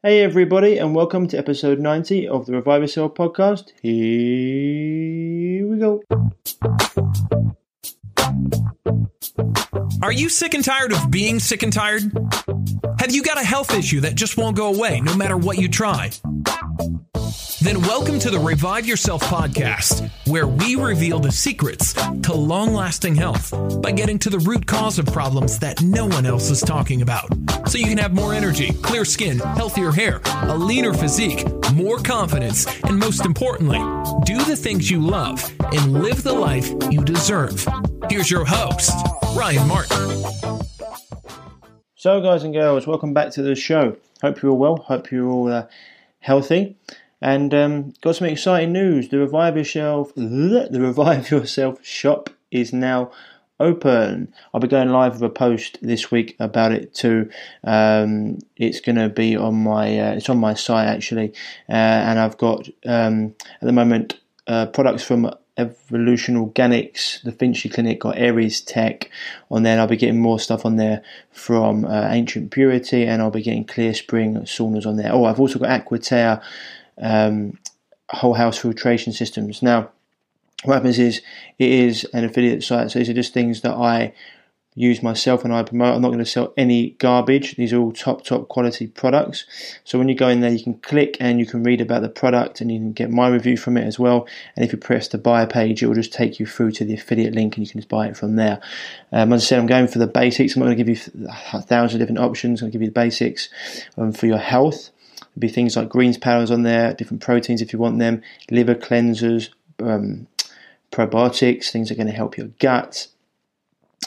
Hey, everybody, and welcome to episode 90 of the Revive Yourself podcast. Here we go. Are you sick and tired of being sick and tired? Have you got a health issue that just won't go away no matter what you try? Then welcome to the Revive Yourself podcast, where we reveal the secrets to long lasting health by getting to the root cause of problems that no one else is talking about. So you can have more energy, clear skin, healthier hair, a leaner physique, more confidence, and most importantly, do the things you love and live the life you deserve. Here's your host, Ryan Martin. So, guys and girls, welcome back to the show. Hope you're all well. Hope you're all uh, healthy. And um, got some exciting news. The Revive Yourself, the Revive Yourself shop is now open. I'll be going live with a post this week about it too. Um, it's going to be on my uh, it's on my site actually, uh, and I've got um, at the moment uh, products from Evolution Organics, the Finchley Clinic, got Aires Tech on there. I'll be getting more stuff on there from uh, Ancient Purity, and I'll be getting Clear Spring saunas on there. Oh, I've also got Aquaterra um, whole house filtration systems. Now, what happens is it is an affiliate site, so these are just things that I use myself and I promote. I'm not going to sell any garbage. These are all top, top quality products. So when you go in there, you can click and you can read about the product and you can get my review from it as well. And if you press the buy page, it will just take you through to the affiliate link and you can just buy it from there. Um, as I said, I'm going for the basics. I'm not going to give you a thousand different options. I'm going to give you the basics um, for your health. There'll be things like greens powders on there, different proteins if you want them, liver cleansers, um, probiotics, things that are going to help your gut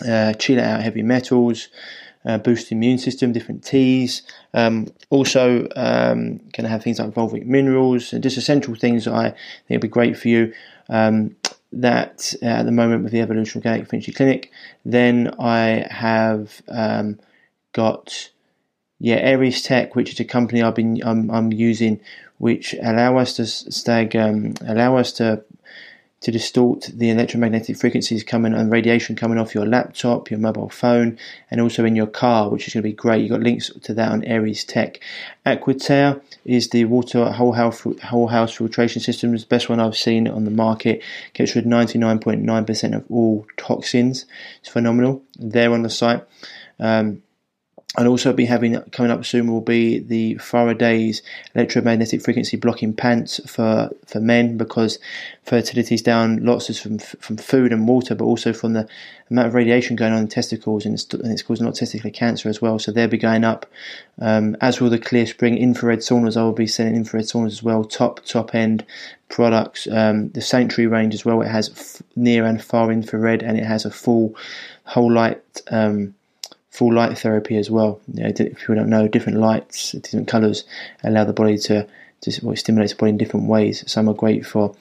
uh, chill out heavy metals, uh, boost the immune system, different teas. Um, also, um, going to have things like Volvic minerals and just essential things I think would be great for you. Um, that uh, at the moment with the Evolution Organic Finchley Clinic. Then I have um, got yeah Aires Tech, which is a company I've been I'm, I'm using, which allow us to stag um, allow us to to distort the electromagnetic frequencies coming and radiation coming off your laptop, your mobile phone, and also in your car, which is going to be great. You've got links to that on Aires Tech. Aquaterra is the water whole house whole house filtration system. It's the best one I've seen on the market. Gets rid of 99.9% of all toxins. It's phenomenal. There on the site. Um, I'll also be having coming up soon will be the Faraday's electromagnetic frequency blocking pants for, for men because fertility is down lots of from from food and water, but also from the amount of radiation going on in testicles and it's, and it's causing a lot of testicular cancer as well. So they'll be going up. Um, as will the Clear Spring infrared saunas. I will be selling infrared saunas as well. Top top end products. Um, the Sanctuary range as well. It has f- near and far infrared and it has a full whole light. Um, full light therapy as well. You know, if people don't know, different lights, different colours allow the body to, well, stimulate the body in different ways. Some are great for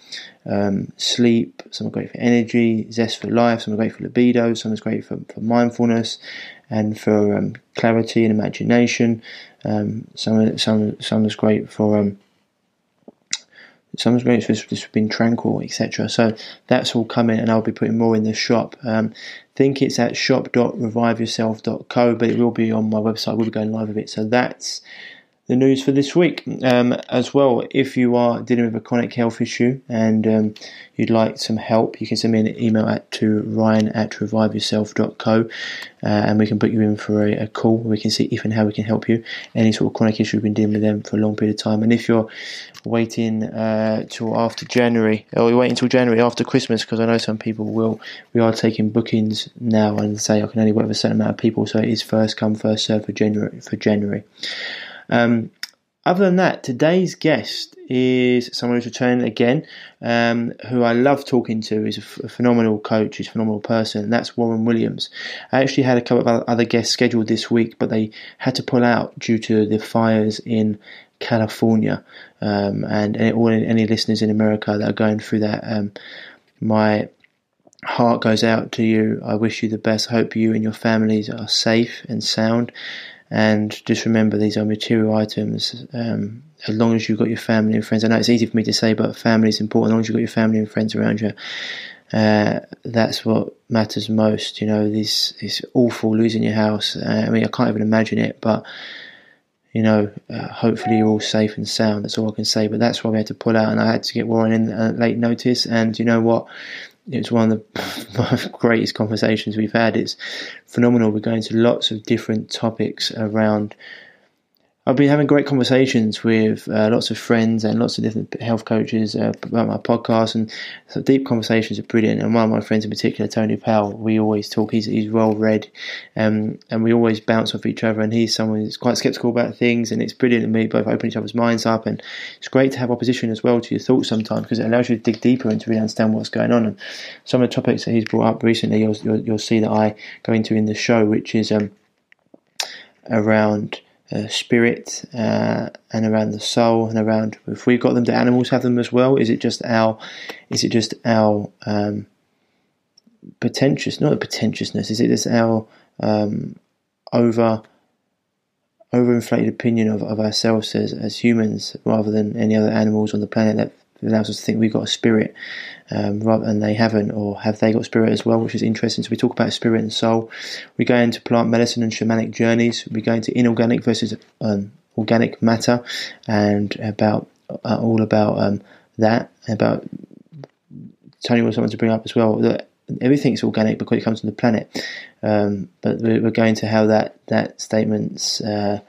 um, sleep, some are great for energy, zest for life, some are great for libido, some is great for, for mindfulness and for um, clarity and imagination. Um, some some some is great for um, Someone's great for just being tranquil, etc. So that's all coming, and I'll be putting more in the shop. Um, think it's at shop.reviveyourself.co, but it will be on my website. We'll be going live with it. So that's the news for this week. Um, as well, if you are dealing with a chronic health issue and um, you'd like some help, you can send me an email at to ryan at reviveyourself.co uh, and we can put you in for a, a, call. We can see if and how we can help you. Any sort of chronic issue, we've been dealing with them for a long period of time. And if you're waiting uh, till after January, or you're waiting until January after Christmas, because I know some people will, we are taking bookings now and say I can only work with a certain amount of people, so it is first come, first serve for January. For January. Um, other than that, today's guest is someone who's returning again, um, who I love talking to. He's a, f- a phenomenal coach, he's a phenomenal person, and that's Warren Williams. I actually had a couple of other guests scheduled this week, but they had to pull out due to the fires in California. Um, and, and all any listeners in America that are going through that, um, my heart goes out to you. I wish you the best. I hope you and your families are safe and sound. And just remember, these are material items. Um, as long as you've got your family and friends, I know it's easy for me to say, but family is important. As long as you've got your family and friends around you, uh, that's what matters most. You know, this is awful losing your house. Uh, I mean, I can't even imagine it, but you know, uh, hopefully you're all safe and sound. That's all I can say. But that's why we had to pull out, and I had to get Warren in at late notice. And you know what? It's one of the greatest conversations we've had. It's phenomenal. We're going to lots of different topics around I've been having great conversations with uh, lots of friends and lots of different health coaches uh, about my podcast, and so deep conversations are brilliant. And one of my friends in particular, Tony Powell, we always talk. He's, he's well read, um, and we always bounce off each other. And he's someone who's quite skeptical about things, and it's brilliant to me both open each other's minds up. And it's great to have opposition as well to your thoughts sometimes because it allows you to dig deeper and to really understand what's going on. And some of the topics that he's brought up recently, you'll, you'll, you'll see that I go into in the show, which is um, around uh, spirit uh, and around the soul and around if we've got them do animals have them as well? Is it just our is it just our um, pretentious not a pretentiousness is it just our um, over overinflated opinion of, of ourselves as, as humans rather than any other animals on the planet that allows us to think we've got a spirit, um, and they haven't, or have they got spirit as well, which is interesting. So we talk about spirit and soul. We go into plant medicine and shamanic journeys. We go into inorganic versus um, organic matter, and about uh, all about um, that. About Tony was something to bring up as well that everything's organic because it comes from the planet. Um, but we're going to how that that statement's uh,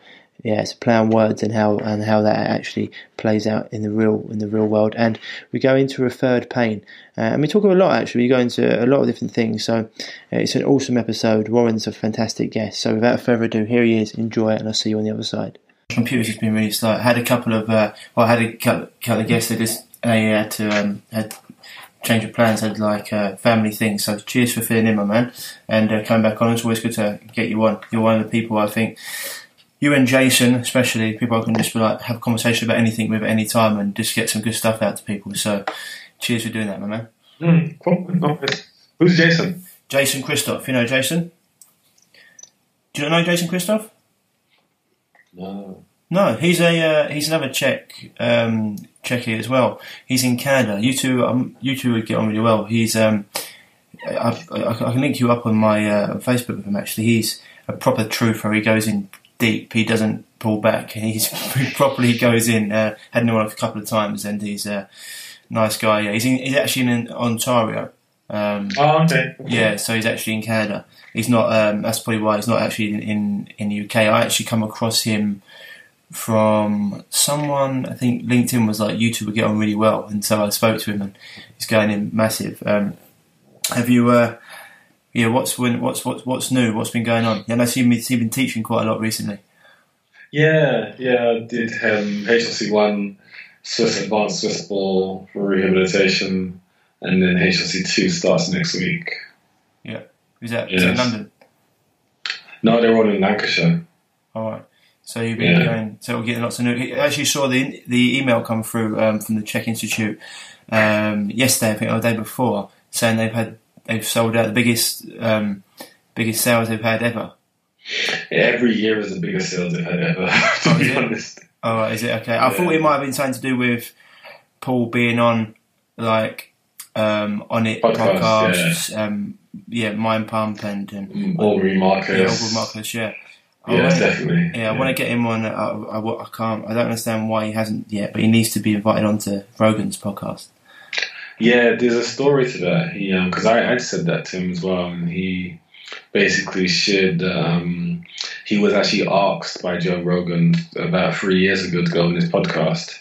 yeah, it's a play on words and how and how that actually plays out in the real in the real world. And we go into referred pain, uh, and we talk a lot. Actually, we go into a lot of different things. So uh, it's an awesome episode. Warren's a fantastic guest. So without further ado, here he is. Enjoy it, and I'll see you on the other side. Computer's just been really slow. I had a couple of uh, well, I had a couple, of guests that just they had to um, had change of plans, had like uh, family things. So cheers for filling in, my man, and uh, coming back on. It's always good to get you on. You're one of the people I think you and Jason, especially, people I can just be like have a conversation about anything with at any time and just get some good stuff out to people. So, cheers for doing that, my man. Mm, cool. Who's Jason? Jason Christoff. You know Jason? Do you know Jason Christoff? No. No, he's a uh, he's another Chek um, Chekie as well. He's in Canada. You two, um, you two would get on really well. He's um, I, I, I, can link you up on my uh, Facebook with him. Actually, he's a proper truther. He goes in deep. He doesn't pull back. He's he properly goes in. Uh, had him on a couple of times, and he's a nice guy. Yeah, he's in, he's actually in Ontario. Um, oh, okay. Yeah, so he's actually in Canada. He's not. Um, that's probably why he's not actually in, in in the UK. I actually come across him from someone. I think LinkedIn was like you two would get on really well, and so I spoke to him, and he's going in massive. Um, have you? Uh, yeah, what's when, what's what's what's new? What's been going on? Yeah, I see you've been teaching quite a lot recently. Yeah, yeah, I did um, HLC one, Swiss Advanced Swiss Ball for Rehabilitation, and then HLC two starts next week. Yeah, is that yes. in London? No, they're all in Lancashire. All right. So you've been yeah. going, so we're getting lots of new. I actually saw the the email come through um, from the Chek Institute um, yesterday, I think, or the day before, saying they've had they've sold out the biggest um, biggest sales they've had ever. Every year is the biggest sales they've had ever. to oh, be honest. Oh, is it okay? I yeah. thought it might have been something to do with Paul being on like um, Onnit Podcast, podcasts, yeah. Um, yeah, Mind Pump and, and mm, Aubrey Marcus, yeah, Aubrey Marcus, yeah. I yeah, wanna, definitely. Yeah, yeah, I want to get him on. I, I, I, can't. I don't understand why he hasn't yet, but he needs to be invited onto Rogan's podcast. Yeah, there's a story to that. He because um, I, I said that to him as well, and he basically shared. Um, he was actually asked by Joe Rogan about three years ago to go on his podcast.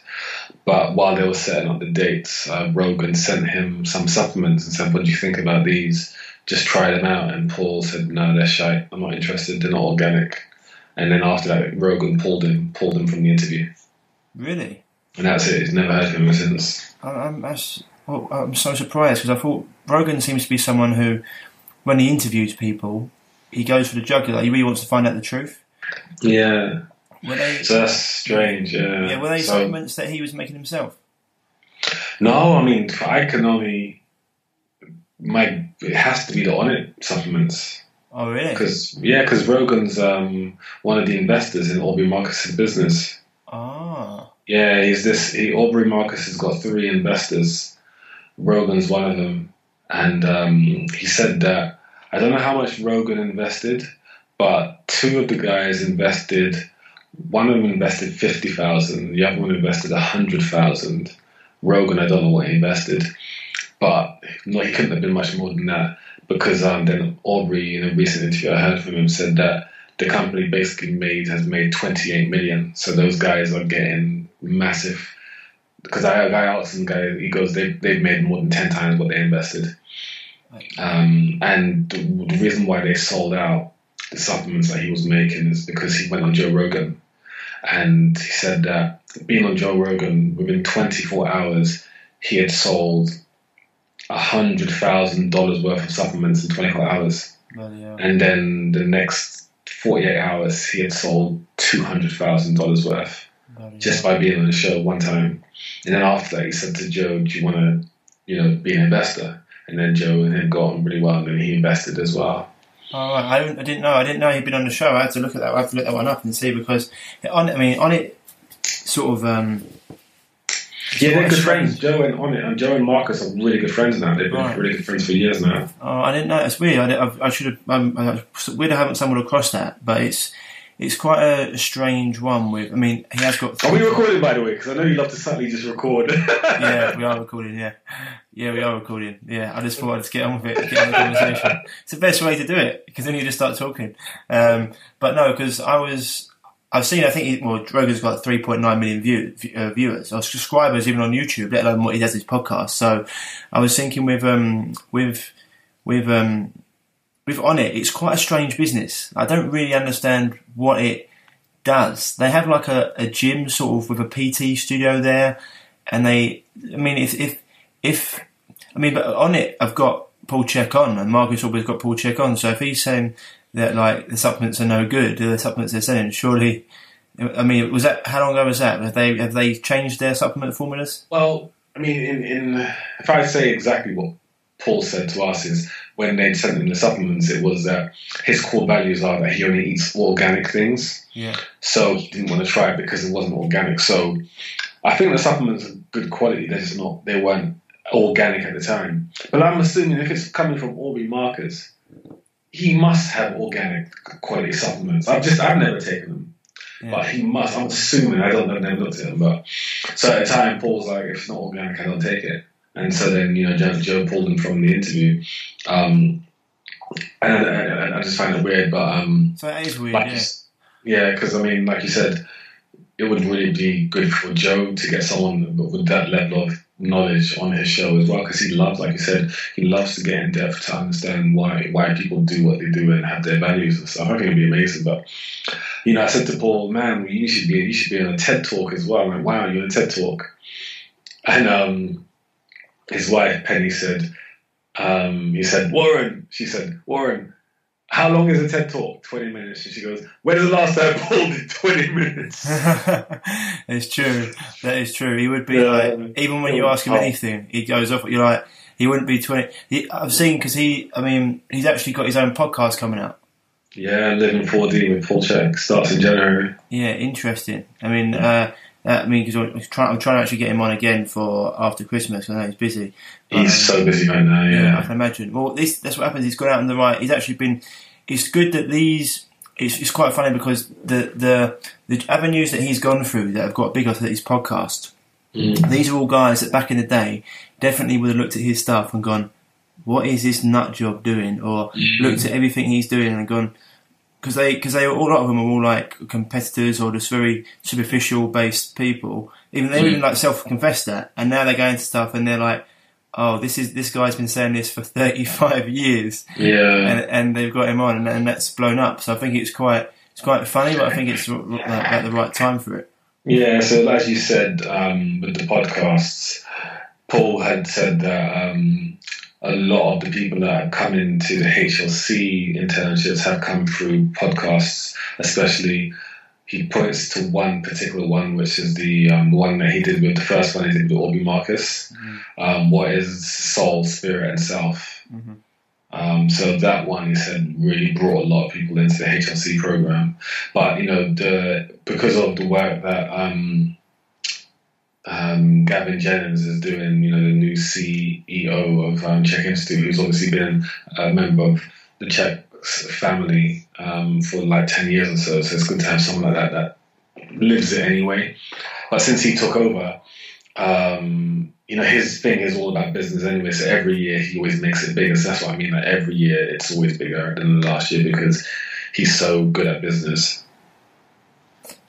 But while they were setting up the dates, uh, Rogan sent him some supplements and said, "What do you think about these? Just try them out." And Paul said, "No, they're shite. I'm not interested. They're not organic." And then after that, Rogan pulled him, pulled him from the interview. Really? And that's it. He's never heard from him since. I'm, that's well, I'm so surprised because I thought Rogan seems to be someone who, when he interviews people, he goes for the jugular. He really wants to find out the truth. Yeah. Were They, so that's strange. Yeah. Yeah. Were they so, supplements that he was making himself? No, I mean I can only my it has to be the Onnit supplements. Oh really? Because yeah, because Rogan's um, one of the investors in Aubrey Marcus's business. Ah. Yeah, he's this. He, Aubrey Marcus has got three investors Rogan's one of them, and um, he said that I don't know how much Rogan invested, but two of the guys invested one of them invested fifty thousand, the other one invested a hundred thousand. Rogan, I don't know what he invested, but no, he couldn't have been much more than that because um, then Aubrey, in a recent interview I heard from him, said that the company basically made has made 28 million. So those guys are getting massive. Because I, I asked some guy, he goes, they they've made more than 10 times what they invested. Um, and the, the reason why they sold out the supplements that he was making is because he went on Joe Rogan, and he said that being on Joe Rogan within 24 hours, he had sold a hundred thousand dollars worth of supplements in 24 hours. Hell. And then the next 48 hours, he had sold $200,000 worth Bloody just by being on the show one time. And then after that, he said to Joe, Do you want to, you know, be an investor? And then Joe had got on really well, and then he invested as well. Oh. I, didn't, I didn't know. I didn't know he'd been on the show. I had to look at that. I had to look that one up and see because on. I mean, Onnit, sort of. Um, Yeah, they're good friends. Joe and Onnit, and Joe and Marcus are really good friends now. They've been Right. really good friends for years now. Oh, I didn't know. It's weird. I, I, I should have. Um, I, it's weird. I haven't stumbled across that, but it's it's quite a strange one. With I mean, he has got. Are we recording, by the way? Because I know you love to suddenly just record. yeah, we are recording. Yeah, yeah, we are recording. Yeah, I just thought I'd just get on with it, get on the conversation. It's the best way to do it because then you just start talking. Um, but no, because I was, I've seen. I think he, well, Rogan's got three point nine million view, uh, viewers or subscribers even on YouTube, let alone what he does his podcast. So I was thinking with um with with um with Onnit, it's quite a strange business. I don't really understand what it does. They have like a, a gym sort of with a PT studio there, and they. I mean, if if if I mean, but Onnit, I've got Paul Chek on, and Marcus always got Paul Chek on. So if he's saying that like the supplements are no good, the supplements they're selling, surely. I mean, was that how long ago was that? Have they have they changed their supplement formulas? Well, I mean, in, in if I say exactly what Paul said to us is when they'd sent him the supplements, it was that his core values are that he only eats organic things. Yeah. So he didn't want to try it because it wasn't organic. So I think the supplements are good quality. They're just not. They weren't organic at the time. But I'm assuming if it's coming from Aubrey Marcus, he must have organic quality supplements. I've just I've never taken them. Yeah. But he must. I'm assuming. I don't know. I've never looked at them. But so at the time, Paul's like, if it's not organic, I don't take it. And so then you know, Joe, Joe pulled him from the interview. Um, and I, I, I just find it weird, but um, So that is weird. like Yeah. s- yeah, because I mean, like you said, it would really be good for Joe to get someone with that level of knowledge on his show as well, because he loves, like you said, he loves to get in depth to understand why why people do what they do and have their values and stuff. I think it'd be amazing, but you know, I said to Paul, man, you should be you should be on a TED talk as well. I'm like, wow, you're on a TED talk, and um, his wife Penny said, um, he said, Warren, she said, Warren. How long is a TED talk? 20 minutes. And she goes, When is the last time Paul did 20 minutes? it's true. That is true. He would be Yeah. like, even when you ask him Oh. anything, he goes off. You're like, he wouldn't be twenty. He, I've seen because he. I mean, he's actually got his own podcast coming out. Yeah, living 4D with Paul Chek starts in January. Yeah, interesting. I mean, uh, I mean, because I'm trying, I'm trying to actually get him on again for after Christmas. I know he's busy. He's Um, so busy right now, Yeah, I can imagine. Well, this that's what happens. He's gone out on the right. He's actually been. It's good that these. It's, it's quite funny because the the the avenues that he's gone through that have got bigger after his podcast. Mm. These are all guys that back in the day definitely would have looked at his stuff and gone, "What is this nut job doing?" Or looked at everything he's doing and gone, because they because they all a lot of them are all like competitors or just very superficial based people. Even they even like self confess that, and now they go into stuff and they're like, "Oh, this is this guy's been saying this for thirty five years," Yeah. and, and they've got him on, and, and that's blown up. So I think it's quite it's quite funny, but I think it's like, at the right time for it. Yeah, so as you said um, with the podcasts, Paul had said that um, a lot of the people that have come into the HLC internships have come through podcasts, especially. He points to one particular one, which is the um, one that he did with the first one he did with Aubrey Marcus. Um, what is soul, spirit, and self? Mhm. Um, so that one, he said, really brought a lot of people into the HLC program. But you know, the because of the work that um, um, Gavin Jennings is doing, you know, the new CEO of um, Chek Institute, who's obviously been a member of the Chek family um, for like ten years or so. So it's good to have someone like that that lives it anyway. But since he took over, um, you know, his thing is all about business anyway. So every year he always makes it bigger. So that's what I mean. Like every year it's always bigger than the last year because he's so good at business.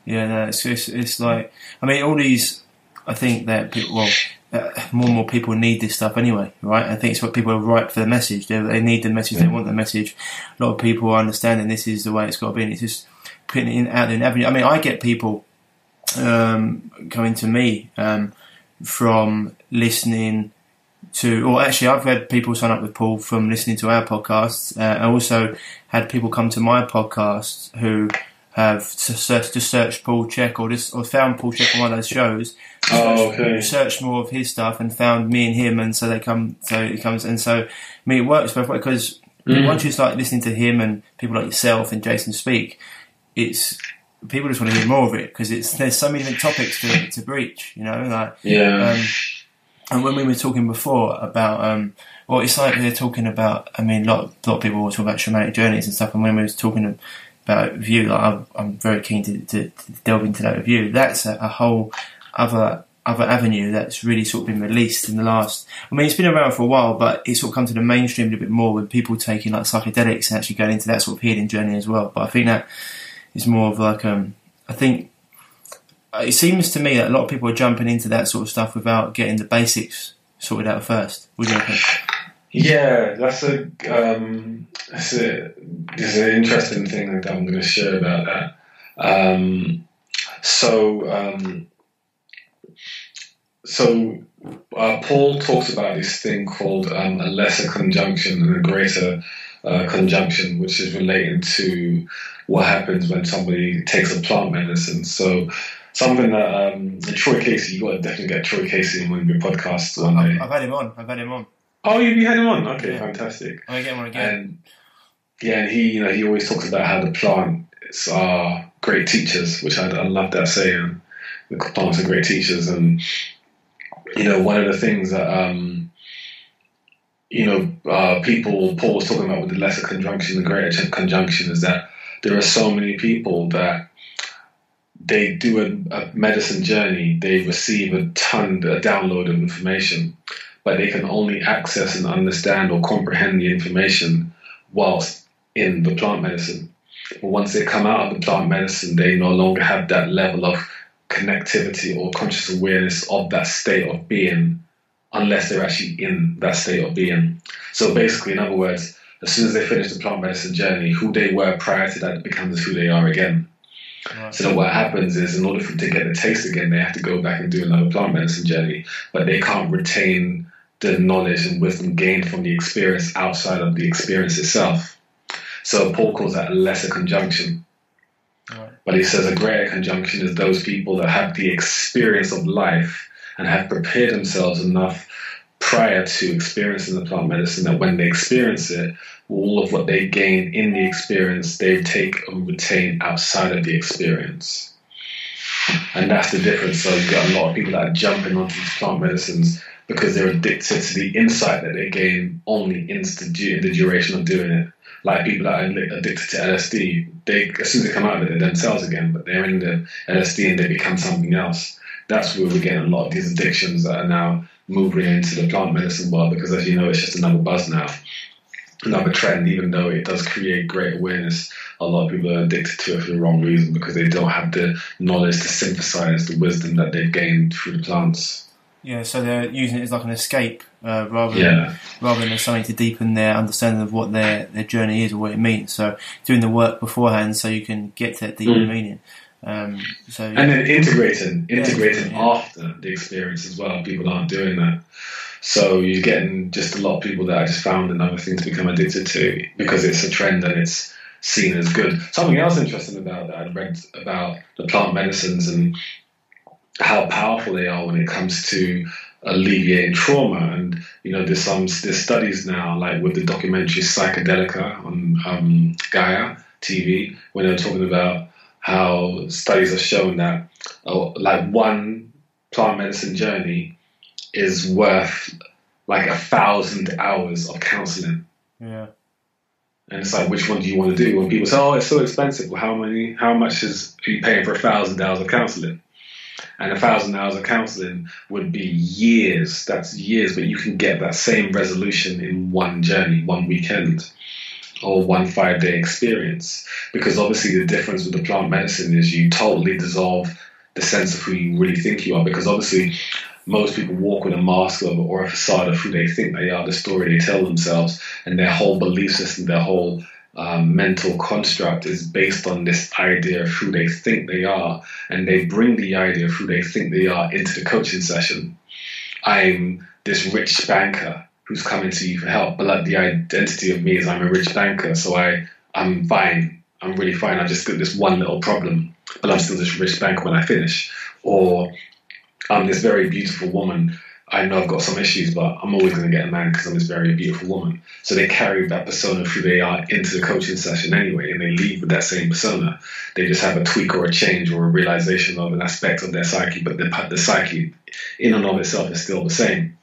Yeah, no, it's it's, it's like I mean, all these. I think that people, well, uh, more and more people need this stuff anyway, right? I think it's what people are right for the message. They, they need the message. They want the message. A lot of people are understanding this is the way it's got to be. And it's just putting it in, out there in avenue. I mean, I get people um, coming to me um, from listening to, or actually, I've had people sign up with Paul from listening to our podcasts. Uh, I also had people come to my podcast who have searched, just searched Paul Chek or just or found Paul Chek on one of those shows. Oh, okay. Searched more of his stuff and found me and him, and so they come. So it comes, and so I mean, it works both ways because Mm. once you start listening to him and people like yourself and Jason speak, it's people just want to hear more of it because it's there's so many different topics to to breach. You know, like Yeah. um, and when we were talking before about, um, well, it's like they're talking about. I mean, a lot, a lot of people were talking about shamanic journeys and stuff. And when we was talking about view, like I'm, I'm very keen to, to, to delve into that review. That's a, a whole other other avenue that's really sort of been released in the last. I mean, it's been around for a while, but it's sort of come to the mainstream a bit more with people taking like psychedelics and actually going into that sort of healing journey as well. But I think that is more of like, um, I think it seems to me that a lot of people are jumping into that sort of stuff without getting the basics sorted out first. What you reckon? Yeah, that's a um, that's a it's an interesting thing that I'm going to share about that. Um, so um, so uh, Paul talks about this thing called um, a lesser conjunction and a greater uh, conjunction, which is relating to what happens when somebody takes a plant medicine. So something that um, Troy Casey, you got to definitely get Troy Casey in one of your podcasts one day. I've, I've had him on. I've had him on. Oh, you, you had him on? Okay, Yeah. fantastic. I'm get him on again. And yeah, and he, you know, he always talks about how the plants are great teachers, which I, I love that saying. The plants are great teachers, and you know, one of the things that um, you know, uh, people Paul was talking about with the lesser conjunction, the greater conjunction, is that there are so many people that they do a, a medicine journey, they receive a ton, a download of information, but they can only access and understand or comprehend the information whilst in the plant medicine. But once they come out of the plant medicine, they no longer have that level of connectivity or conscious awareness of that state of being unless they're actually in that state of being. So basically, in other words, as soon as they finish the plant medicine journey, who they were prior to that becomes who they are again. Right. So what happens is, in order for them to get the taste again, they have to go back and do another plant medicine journey, but they can't retain the knowledge and wisdom gained from the experience outside of the experience itself. So Paul calls that a lesser conjunction. Right. But he says a greater conjunction is those people that have the experience of life and have prepared themselves enough prior to experiencing the plant medicine that when they experience it, all of what they gain in the experience, they take and retain outside of the experience. And that's the difference. So you've got a lot of people that are jumping onto these plant medicines because they're addicted to the insight that they gain only in the duration of doing it. Like people that are addicted to LSD, they as soon as they come out of it, they're themselves again, but they're in the LSD and they become something else. That's where we're getting a lot of these addictions that are now moving into the plant medicine world because, as you know, it's just another buzz now, another trend. Even though it does create great awareness, a lot of people are addicted to it for the wrong reason because they don't have the knowledge to synthesize the wisdom that they've gained through the plants. Yeah, so they're using it as like an escape uh, rather Yeah. than rather than as something to deepen their understanding of what their, their journey is or what it means. So doing the work beforehand so you can get to that deeper Mm. meaning. Um, so and then integrating integrating Yeah. after the experience as well people aren't doing that so you're getting just a lot of people that I just found another thing to become addicted to because it's a trend and it's seen as good something else interesting about that I read about the plant medicines and how powerful they are when it comes to alleviating trauma and you know there's some there's studies now like with the documentary psychedelica on um, Gaia TV when they're talking about how studies have shown that oh, like one plant medicine journey is worth like a thousand hours of counseling yeah, And it's like, which one do you want to do? When people say, "Oh, it's so expensive," well, how many? How much is are you paying for a thousand hours of counselling? And a thousand hours of counselling would be years. That's years, but you can get that same resolution in one journey, one weekend, or one five day experience. Because obviously, the difference with the plant medicine is you totally dissolve the sense of who you really think you are. Because obviously, most people walk with a mask or a facade of who they think they are, the story they tell themselves, and their whole belief system, their whole um, mental construct is based on this idea of who they think they are, and they bring the idea of who they think they are into the coaching session. I'm this rich banker who's coming to you for help, but like the identity of me is I'm a rich banker, so I I'm fine. I'm really fine. I just got this one little problem, but I'm still this rich banker when I finish. Or I'm this very beautiful woman. I know I've got some issues, but I'm always going to get a man because I'm this very beautiful woman. So they carry that persona who they are into the coaching session anyway, and they leave with that same persona. They just have a tweak or a change or a realization of an aspect of their psyche, but the, the psyche in and of itself is still the same.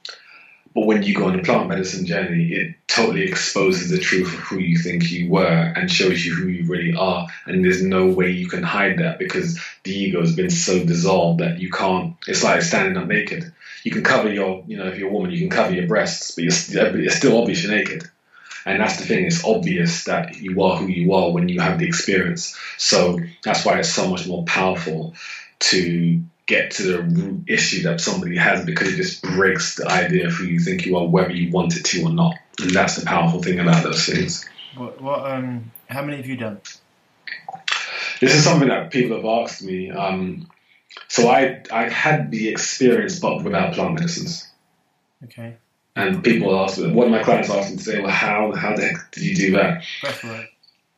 But when you go on a plant medicine journey, it totally exposes the truth of who you think you were and shows you who you really are. And there's no way you can hide that because the ego has been so dissolved that you can't. It's like standing up naked. You can cover your, you know, if you're a woman, you can cover your breasts, but you're, still obvious you're naked. And that's the thing, it's obvious that you are who you are when you have the experience. So that's why it's so much more powerful to get to the root issue that somebody has because it just breaks the idea of who you think you are, whether you want it to or not. And that's the powerful thing about those things. What? what um, how many have you done? This is something that people have asked me. Um, so I I had the experience, but without plant medicines. Okay. And people ask me, one of my clients asked me to say, well, how how the heck did you do that?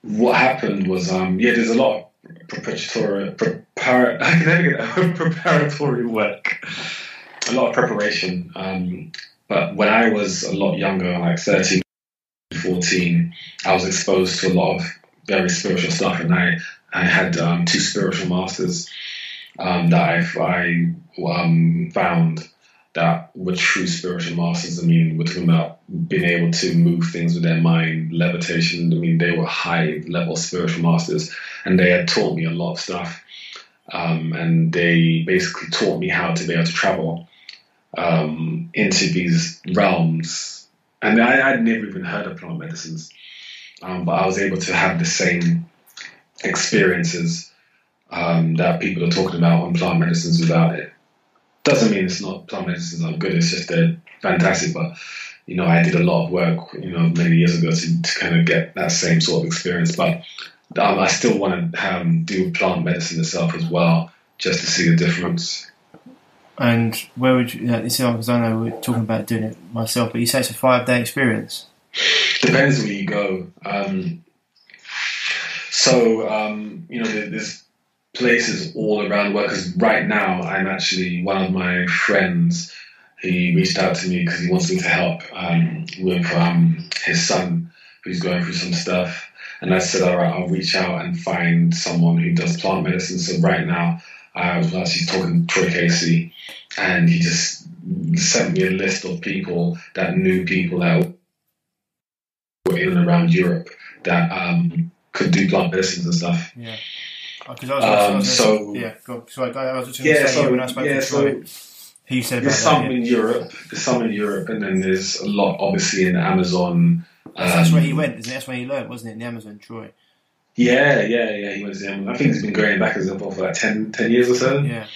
What happened was, um, yeah, there's a lot of preparatory, prepar- I can never get preparatory work, a lot of preparation. Um, but when I was a lot younger, like 13, 14, I was exposed to a lot of very spiritual stuff, and I I had um, two spiritual masters um, that I, I um, found that were true spiritual masters. I mean, we're talking about being able to move things with their mind, levitation. I mean, they were high level spiritual masters, and they had taught me a lot of stuff. Um, and they basically taught me how to be able to travel um, into these realms. And I, would never even heard of plant medicines, um, but I was able to have the same experiences um, that people are talking about on plant medicines without it doesn't mean it's not plant medicines aren't good. It's just they're fantastic. But you know, I did a lot of work, you know, many years ago to, to kind of get that same sort of experience. But um, I still want to um, do plant medicine itself as well, just to see the difference. And where would you, you see, because I know we're talking about doing it myself, but you say it's a five day experience? Depends where you go. Um, so, um, you know, there's places all around the world. Because right now, I'm actually one of my friends. He reached out to me because he wants me to help um, with um, his son who's going through some stuff. And I said, all right, I'll reach out and find someone who does plant medicine. So right now, I was actually talking to Troy Casey, and he just sent me a list of people that knew people that were in and around Europe that um, could do plant medicines and stuff. Yeah. Because I was, um, I was so yeah, go, so I, was just yeah, so, when I spoke yeah, to so he said there's some that, yeah. in Europe, there's some in Europe, and then there's a lot obviously in the Amazon. Um, that's where he went. That's where he learned, wasn't it? In the Amazon, Troy. Yeah, yeah, yeah. He went to the Amazon. I think he's been going back as for like 10, 10 years or so. Yeah.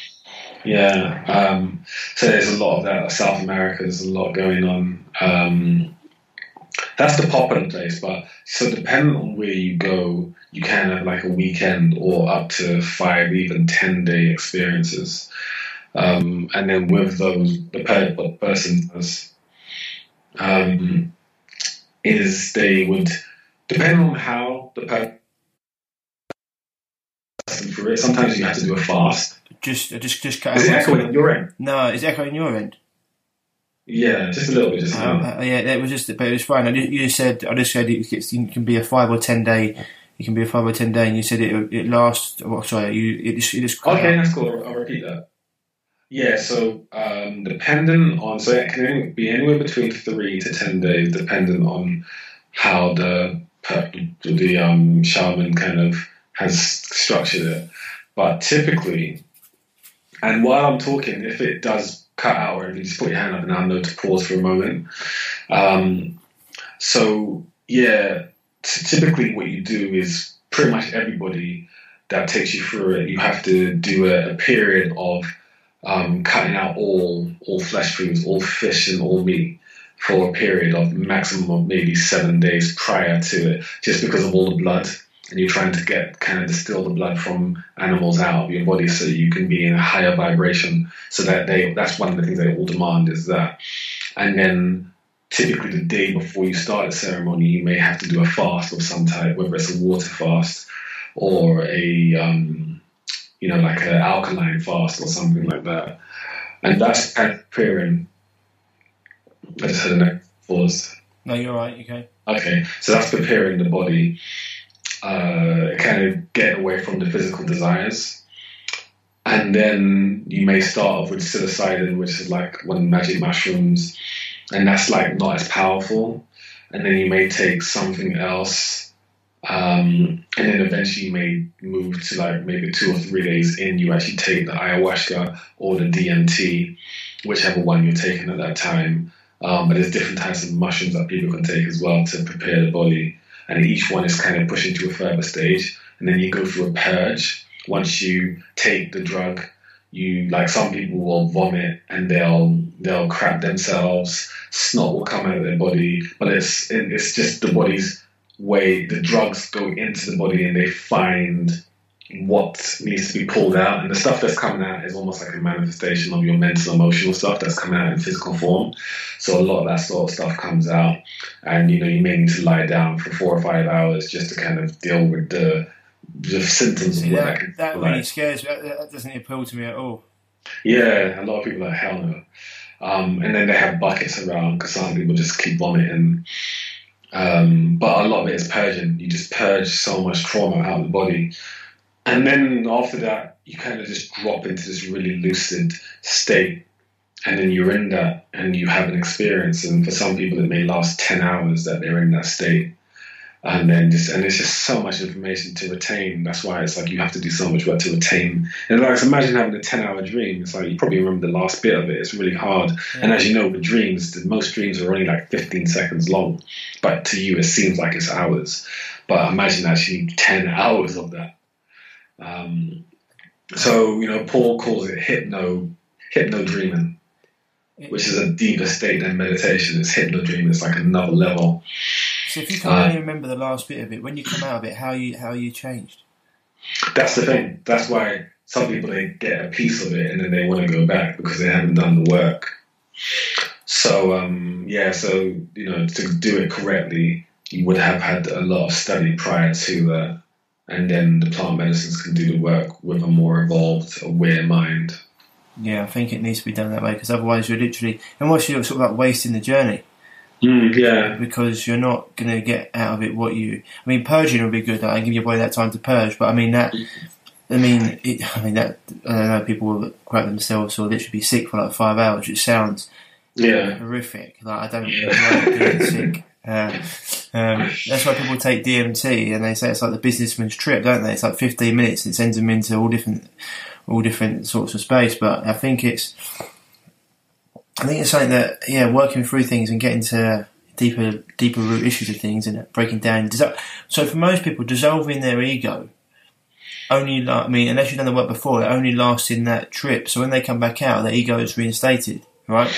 Yeah. Um, so there's a lot of that. South America, there's a lot going on. Um, that's the popular place, but so depending on where you go, you can have like a weekend or up to five, even ten day experiences. Um, and then with those, the person does um, is they would depend on how the person through it. Sometimes you have to do a fast. Just, just, just cut. Is it echoing your end? No, it's echoing your end. Yeah, just a little bit. Just um, uh, yeah, it was just, but it was fine. I just, you said, I just said it, it can be a five or ten day it can be a five or ten day, and you said it it lasts. Well, sorry, you it just, it just okay. That's cool. I'll repeat that. Yeah, so um, dependent on so it can be anywhere between three to ten days, dependent on how the the um, shaman kind of has structured it. But typically, and while I'm talking, if it does cut out or if you just put your hand up and I know to pause for a moment. Um, so yeah, typically what you do is pretty much everybody that takes you through it, you have to do a, a period of um, cutting out all all flesh foods, all fish and all meat for a period of maximum of maybe seven days prior to it, just because of all the blood. And you're trying to get kind of distill the blood from animals out of your body so you can be in a higher vibration. So that they that's one of the things they all demand is that. And then typically the day before you start a ceremony, you may have to do a fast of some type, whether it's a water fast or a um, you know like an alkaline fast or something like that. And that's preparing I just had a neck pause. No, you're right. Okay. Okay, so that's preparing the body, uh, kind of get away from the physical desires, and then you may start off with psilocybin, which is like one of the magic mushrooms, and that's like not as powerful. And then you may take something else, um, and then eventually you may move to like maybe two or three days in. You actually take the ayahuasca or the DMT, whichever one you're taking at that time um, but there's different types of mushrooms that people can take as well to prepare the body. And each one is kind of pushing to a further stage. And then you go through a purge. Once you take the drug, you like some people will vomit and they'll they'll crap themselves. Snot will come out of their body, but it's it's just the body's way. The drugs go into the body and they find what needs to be pulled out, and the stuff that's coming out is almost like a manifestation of your mental, emotional stuff that's coming out in physical form. So a lot of that sort of stuff comes out, and you know you may need to lie down for four or five hours just to kind of deal with the the symptoms See, of that, that, like. really scares me. That, that doesn't appeal to me at all. Yeah, a lot of people are like hell no. Um, and then they have buckets around because some people just keep vomiting. Um, but a lot of it is purging. You just purge so much trauma out of the body. And then after that, you kind of just drop into this really lucid state. And then you're in that and you have an experience. And for some people, it may last 10 hours that they're in that state. And then just, and it's just so much information to retain. That's why it's like you have to do so much work to retain. And like, imagine having a 10 hour dream. It's like you probably remember the last bit of it. It's really hard. And as you know, with dreams, the- most dreams are only like 15 seconds long. But to you, it seems like it's hours. But imagine actually 10 hours of that. Um, so you know, Paul calls it hypno hypno dreaming, which is a deeper state than meditation. It's hypno dreaming. It's like another level. So if you can Uh, only remember the last bit of it, when you come out of it, how you how you changed? That's the thing. That's why some people they get a piece of it and then they want to go back because they haven't done the work. So um, yeah, so you know, to do it correctly, you would have had a lot of study prior to that, and then the plant medicines can do the work with a more evolved, aware mind. Yeah, I think it needs to be done that way because otherwise you're literally, and once you're sort of like wasting the journey Mm, yeah, because you're not going to get out of it what you. I mean, purging would be good. Like, give your body that time to purge, but I mean that. I mean, it, I mean that. I don't know. People will crap themselves or literally be sick for like five hours, which sounds yeah, horrific. Like I don't Yeah. like being sick. Uh, um, that's why people take DMT and they say it's like the businessman's trip, don't they? It's like 15 minutes. It sends them into all different, all different sorts of space. But I think it's, I think it's something that yeah, working through things and getting to deeper, deeper root issues of things and breaking down. So for most people, dissolving their ego only, la- I mean, unless you've done the work before, it only lasts in that trip. So when they come back out, their ego is reinstated, right?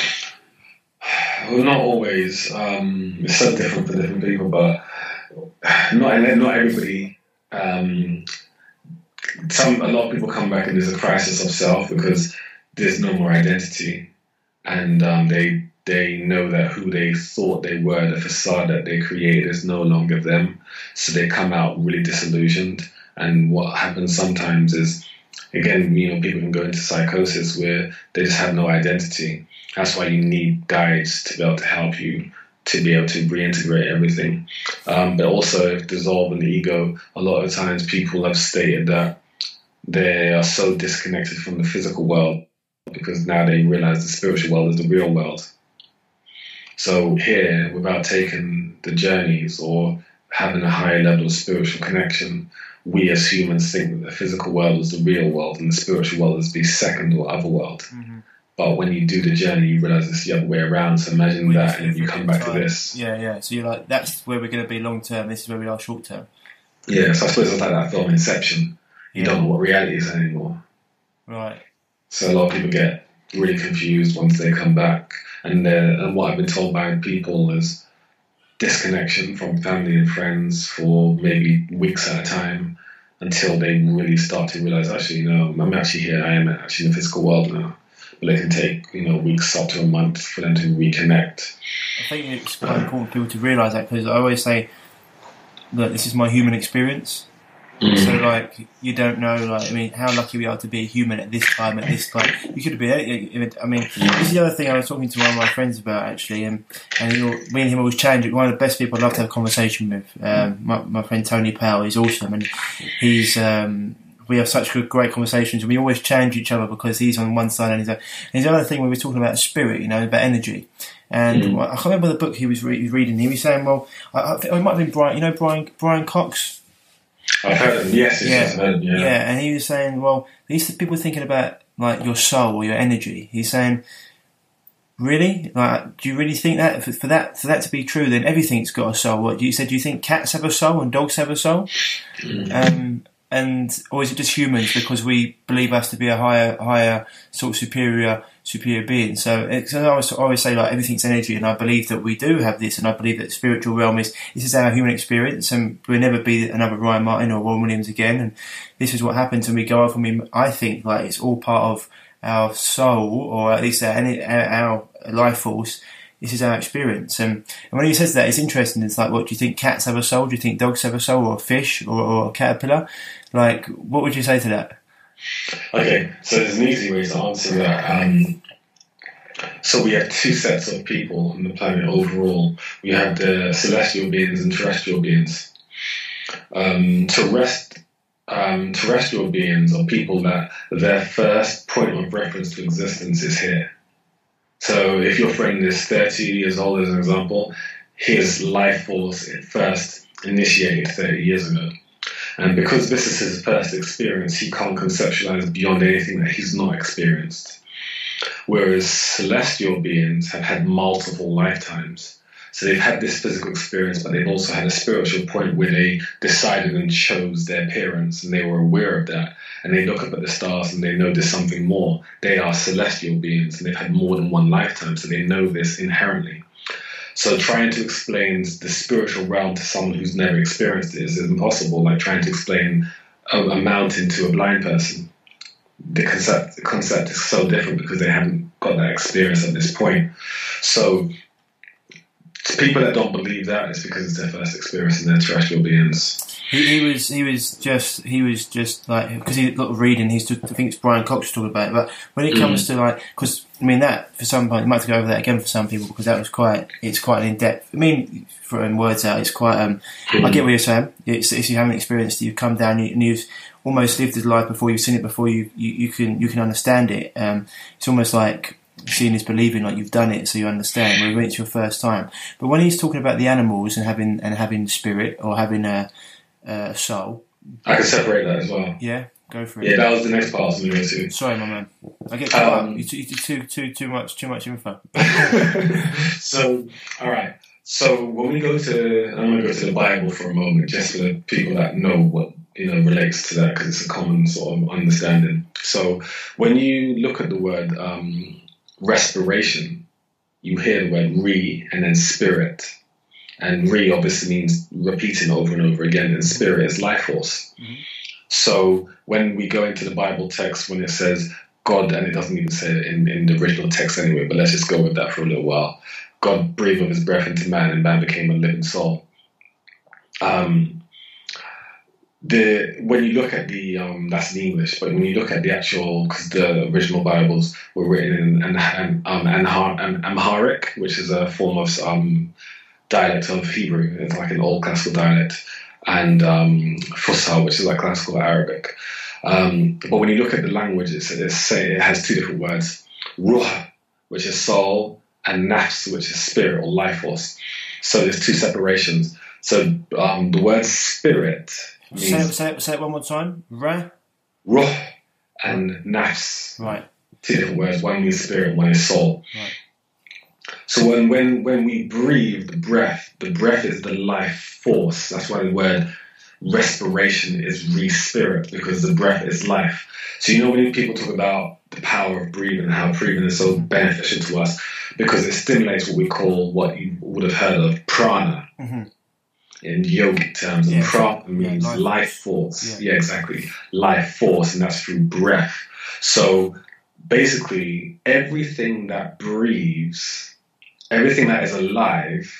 well, not always. Um, it's so different for different people, but not not everybody. Um, some a lot of people come back and there's a crisis of self because there's no more identity, and um, they they know that who they thought they were, the facade that they created, is no longer them. So they come out really disillusioned. And what happens sometimes is, again, you know, people can go into psychosis where they just have no identity. That's why you need guides to be able to help you to be able to reintegrate everything. Um, but also, dissolving the ego, a lot of times people have stated that they are so disconnected from the physical world because now they realize the spiritual world is the real world. So here, without taking the journeys or having a higher level of spiritual connection, we as humans think that the physical world is the real world and the spiritual world is the second or other world. Mm-hmm. But when you do the journey, you realize it's the other way around. So imagine We that, and you come back to this. Yeah, yeah. So you're like, that's where we're going to be long term. This is where we are short term. Yeah, so I suppose it's like that film Inception. You Yeah. don't know what reality is anymore. Right. So a lot of people get really confused once they come back. And, uh, and what I've been told by people is disconnection from family and friends for maybe weeks at a time until they really start to realize, actually, you know, I'm actually here. I am actually in the physical world now. But it can take, you know, weeks up to a month for them to reconnect. I think it's quite important for people to realise that because I always say that this is my human experience. So like you don't know like I mean how lucky we are to be a human at this time at this time. You could be. I mean this is the other thing I was talking to one of my friends about actually, and and he, me and him always change it. One of the best people I'd love to have a conversation with. Um, my, my friend Tony Powell. He's awesome, and he's. Um, we have such good, great conversations, and we always change each other because he's on one side and he's. On, and the other thing we were talking about spirit, you know, about energy. And Mm. I can't remember the book he was, re- he was reading. He was saying, "Well, I, I think it might have been Brian. You know, Brian Brian Cox. I've heard them. Yes, yes, Yeah. Heard yeah. Yeah, and he was saying, well, these people thinking about like your soul or your energy. He's saying, really, like, do you really think that for, for that for that to be true, then everything's got a soul? What you said? Do you think cats have a soul and dogs have a soul? Um, and or is it just humans because we believe us to be a higher, higher sort of superior, superior being? So, it's, I always, always say like everything's energy, and I believe that we do have this, and I believe that spiritual realm is this is our human experience, and we'll never be another Ryan Martin or Warren Williams again. And this is what happens when we go off. I mean, I think like it's all part of our soul, or at least our, our, life force. This is our experience, and, and when he says that, it's interesting. It's like, what do you think? Cats have a soul? Do you think dogs have a soul, or a fish, or, or a caterpillar? Like, what would you say to that? Okay, so there's an easy way to answer that. Um, so we have two sets of people on the planet overall. We have the celestial beings and terrestrial beings. Um, terrest, um, terrestrial beings are people that their first point of reference to existence is here. So if your friend is 30 years old, as an example, his life force first initiated 30 years ago. And because this is his first experience, he can't conceptualize beyond anything that he's not experienced. Whereas celestial beings have had multiple lifetimes. So they've had this physical experience, but they've also had a spiritual point where they decided and chose their parents and they were aware of that. And they look up at the stars and they know there's something more. They are celestial beings and they've had more than one lifetime, so they know this inherently. So trying to explain the spiritual realm to someone who's never experienced it is impossible. Like trying to explain a, a mountain to a blind person. The concept the concept is so different because they haven't got that experience at this point. So to people that don't believe that, it's because it's their first experience and they're terrestrial beings. He, he was he was just he was just like because he got reading. He's just, I think it's Brian Cox talking about it. But when it comes to like because I mean that for some people, you might have to go over that again for some people because that was quite it's quite an in depth. I mean, throwing words out, it's quite. um I get what you're saying. It's, it's you haven't experienced it. You've come down and you've almost lived his life before you've seen it before you you, you can you can understand it. Um, it's almost like seeing is believing, like you've done it, so you understand. Where when it's your first time, but when he's talking about the animals and having and having spirit or having a, a soul, I can separate that as well. yeah, go for it. Yeah, that was the next part going to. Sorry, my man. I get caught Um, up. You too, too, too, too much, too much info. so, all right. So when we go to, I'm going to go to the Bible for a moment, just for the people that know what you know relates to that, because it's a common sort of understanding. So when you look at the word um, respiration, you hear the word re and then spirit, and re obviously means repeating over and over again, and spirit is life force. So when we go into the Bible text, when it says God, and it doesn't even say it in, in the original text anyway, but let's just go with that for a little while. God breathed of his breath into man, and man became a living soul. Um, the when you look at the um, that's in English, but when you look at the actual, because the original Bibles were written in an, um, which is a form of um, dialect of Hebrew. It's like an old classical dialect, and um, Fusha, which is like classical Arabic. Um, but when you look at the language, it's it has two different words: ruh, which is soul, and nafs, which is spirit or life force. So there's two separations. So um, the word spirit Say, it- say, it- say it one more time. Ra. ruh and nafs. Right. Two different words. One means spirit, one is soul. Right. So when, when when we breathe, the breath, the breath is the life force. That's why the word respiration is re-spirit because the breath is life. So you know when people talk about the power of breathing and how breathing is so beneficial to us because it stimulates what we call what you would have heard of prana Mhm. In yogic terms. And Yeah, prana yeah, means life life, force. Yeah. yeah, exactly. Life force, and that's through breath. So basically, everything that breathes, everything that is alive,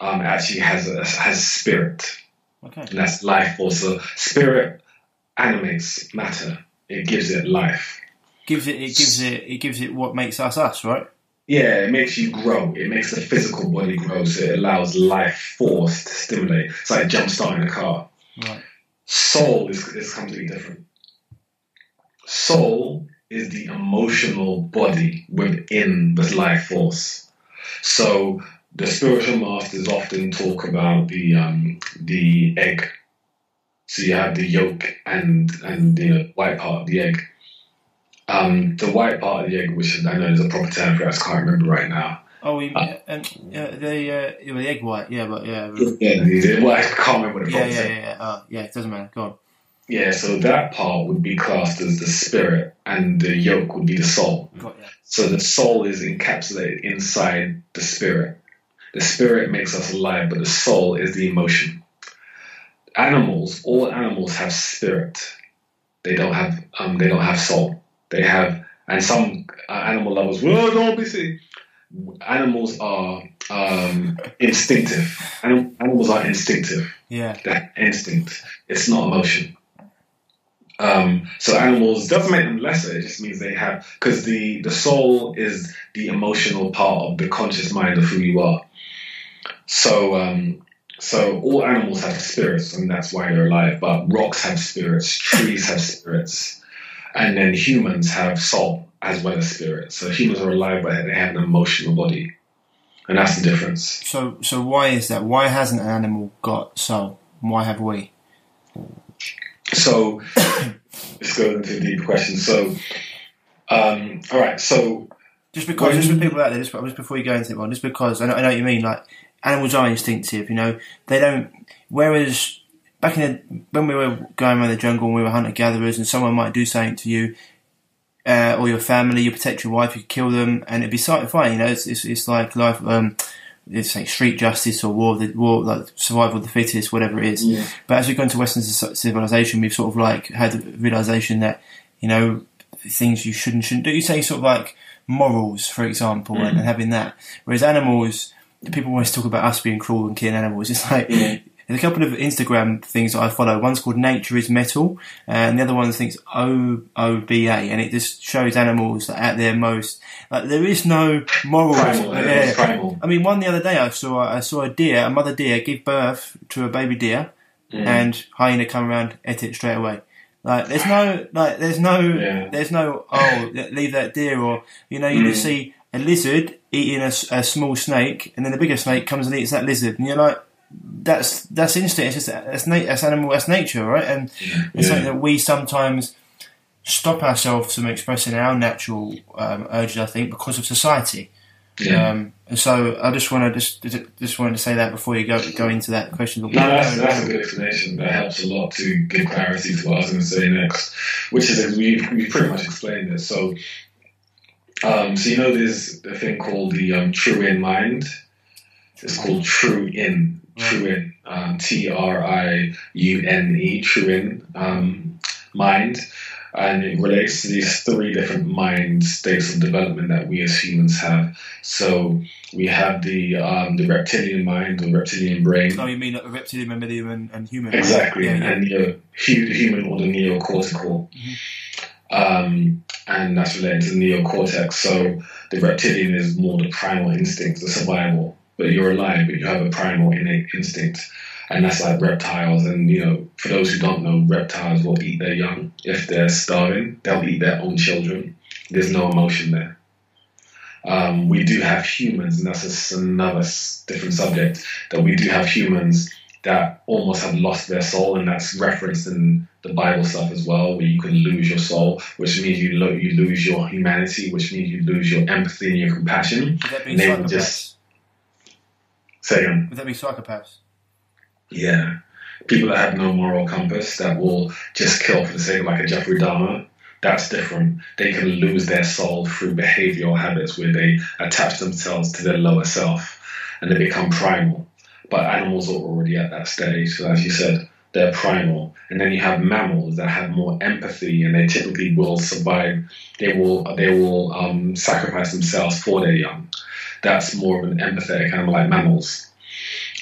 um, actually has a, has spirit, Okay. and that's life force. So spirit animates matter; it gives it life. Gives it. It gives it. It gives it what makes us us. Right. Yeah, it makes you grow. It makes the physical body grow, so it allows life force to stimulate. It's like jump starting a car. Right. soul is, is completely different. Soul is the emotional body within the life force. So the spiritual masters often talk about the um, the egg. So you have the yolk and and the white part of the egg. Um, the white part of the egg, which I know is a proper term for it, I just can't remember right now. Oh, we, Uh, and uh, the uh, yeah, the egg white. Yeah, but yeah. Yeah, the- well, I can't remember the Yeah, proper yeah, term. yeah, yeah. Oh, yeah, it doesn't matter. Go on. Yeah, so that part would be classed as the spirit, and the yolk would be the soul. Got ya. So the soul is encapsulated inside the spirit. The spirit makes us alive, but the soul is the emotion. Animals, all animals have spirit. They don't have, um, they don't have soul. They have, and some uh, animal lovers, well, don't be silly. Animals are um, instinctive. Anim- animals are instinctive Yeah. that instinct. It's not emotion. Um, so animals doesn't make them lesser. It just means they have because the the soul is the emotional part of the conscious mind of who you are. So um, so all animals have spirits, and that's why they're alive. But rocks have spirits, trees have spirits, and then humans have soul as well as spirit. So humans are alive, but they have an emotional body, and that's the difference. So, so why is that? Why hasn't an animal got soul? Why have we? So let's go into a deeper question. So, um, all right. So Just because, just for people out there, just, just before you go into it, one, just because I know, I know what you mean. Like animals are instinctive, you know. They don't. Whereas back in the when we were going around the jungle and we were hunter gatherers, and someone might do something to you. Uh, or your family, you protect your wife, you kill them, and it'd be fine. You know, it's, it's, it's like life. Um, it's like street justice or war, the war, like survival of the fittest, whatever it is. Yeah. But as we've gone to Western civilization, we've sort of like had the realization that you know things you shouldn't shouldn't do. You say sort of like morals, for example, and, and having that. Whereas animals, people always talk about us being cruel and killing animals. It's like Yeah. There's a couple of Instagram things that I follow. One's called Nature is Metal, and the other one thinks O O B A, and it just shows animals that at their most like there is no moral. Yeah. yeah. I mean, one the other day I saw I saw a deer, a mother deer, give birth to a baby deer, Mm. and hyena come around, ate it straight away. Like there's no like there's no Yeah. there's no oh leave that deer or you know you just Mm. see a lizard eating a small snake and then the bigger snake comes and eats that lizard and you're like that's that's instinct it's just that's, na- animal that's nature right and it's Yeah. something that we sometimes stop ourselves from expressing our natural um, urges I think because of society Yeah. um, and so I just want to just just wanted to say that before you go go into that question. No, that's, that's a good explanation. That helps a lot to give clarity to what I was going to say next, which is we've, we've pretty much explained it. So, um, so you know, there's a thing called the um, true in mind. It's called true in, true in, um, T R I U N E, true in um, mind, and it relates to these three different mind states of development that we as humans have. So we have the um, the reptilian mind, the reptilian brain. No, you mean like reptilian, mammalian, and, and human? Exactly, Yeah, yeah. and the human or the neocortical, um, and that's related to the neocortex. So the reptilian is more the primal instinct, the survival. But you're alive, but you have a primal innate instinct, and that's like reptiles. And you know, for those who don't know, reptiles will eat their young if they're starving. They'll eat their own children. There's no emotion there. um, we do have humans, and that's another different subject. That we do have humans that almost have lost their soul, and that's referenced in the Bible stuff as well, where you can lose your soul, which means you lo- you lose your humanity, which means you lose your empathy and your compassion. And they will just um, Would that be psychopaths? yeah, people that have no moral compass that will just kill for the sake of like a Jeffrey Dahmer. That's different. They can lose their soul through behavioral habits where they attach themselves to their lower self and they become primal. But animals are already at that stage. So as you said, they're primal. And then you have mammals that have more empathy and they typically will survive. They will they will um, sacrifice themselves for their young. That's more of an empathetic animal like mammals.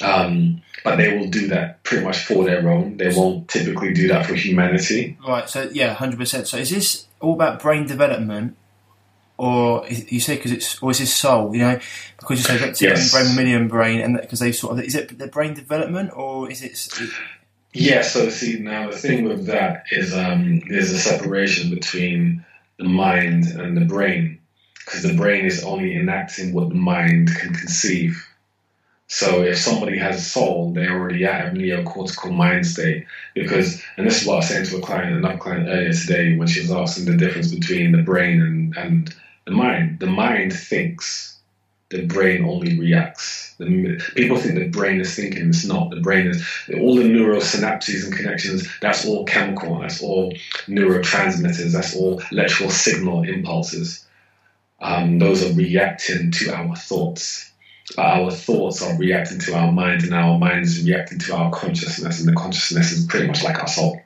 Um, but they will do that pretty much for their own. They won't typically do that for humanity. Right. So yeah, hundred percent. So is this all about brain development, or is, you say because it's, or is this soul? You know, because you say reptilian Yes. brain, mammalian brain, and because they sort of is it the brain development, or is it? Yeah, so see now the thing with that is um, there's a separation between the mind and the brain because the brain is only enacting what the mind can conceive. So if somebody has a soul, they're already at a neocortical mind state because, and this is what I was saying to a client, another client earlier today when she was asking the difference between the brain and, and the mind. The mind thinks, the brain only reacts. The, people think the brain is thinking, it's not. The brain is all the neurosynapses and connections, that's all chemical, that's all neurotransmitters, that's all electrical signal impulses. Um, those are reacting to our thoughts. Our thoughts are reacting to our mind, and our mind is reacting to our consciousness, and the consciousness is pretty much like our soul.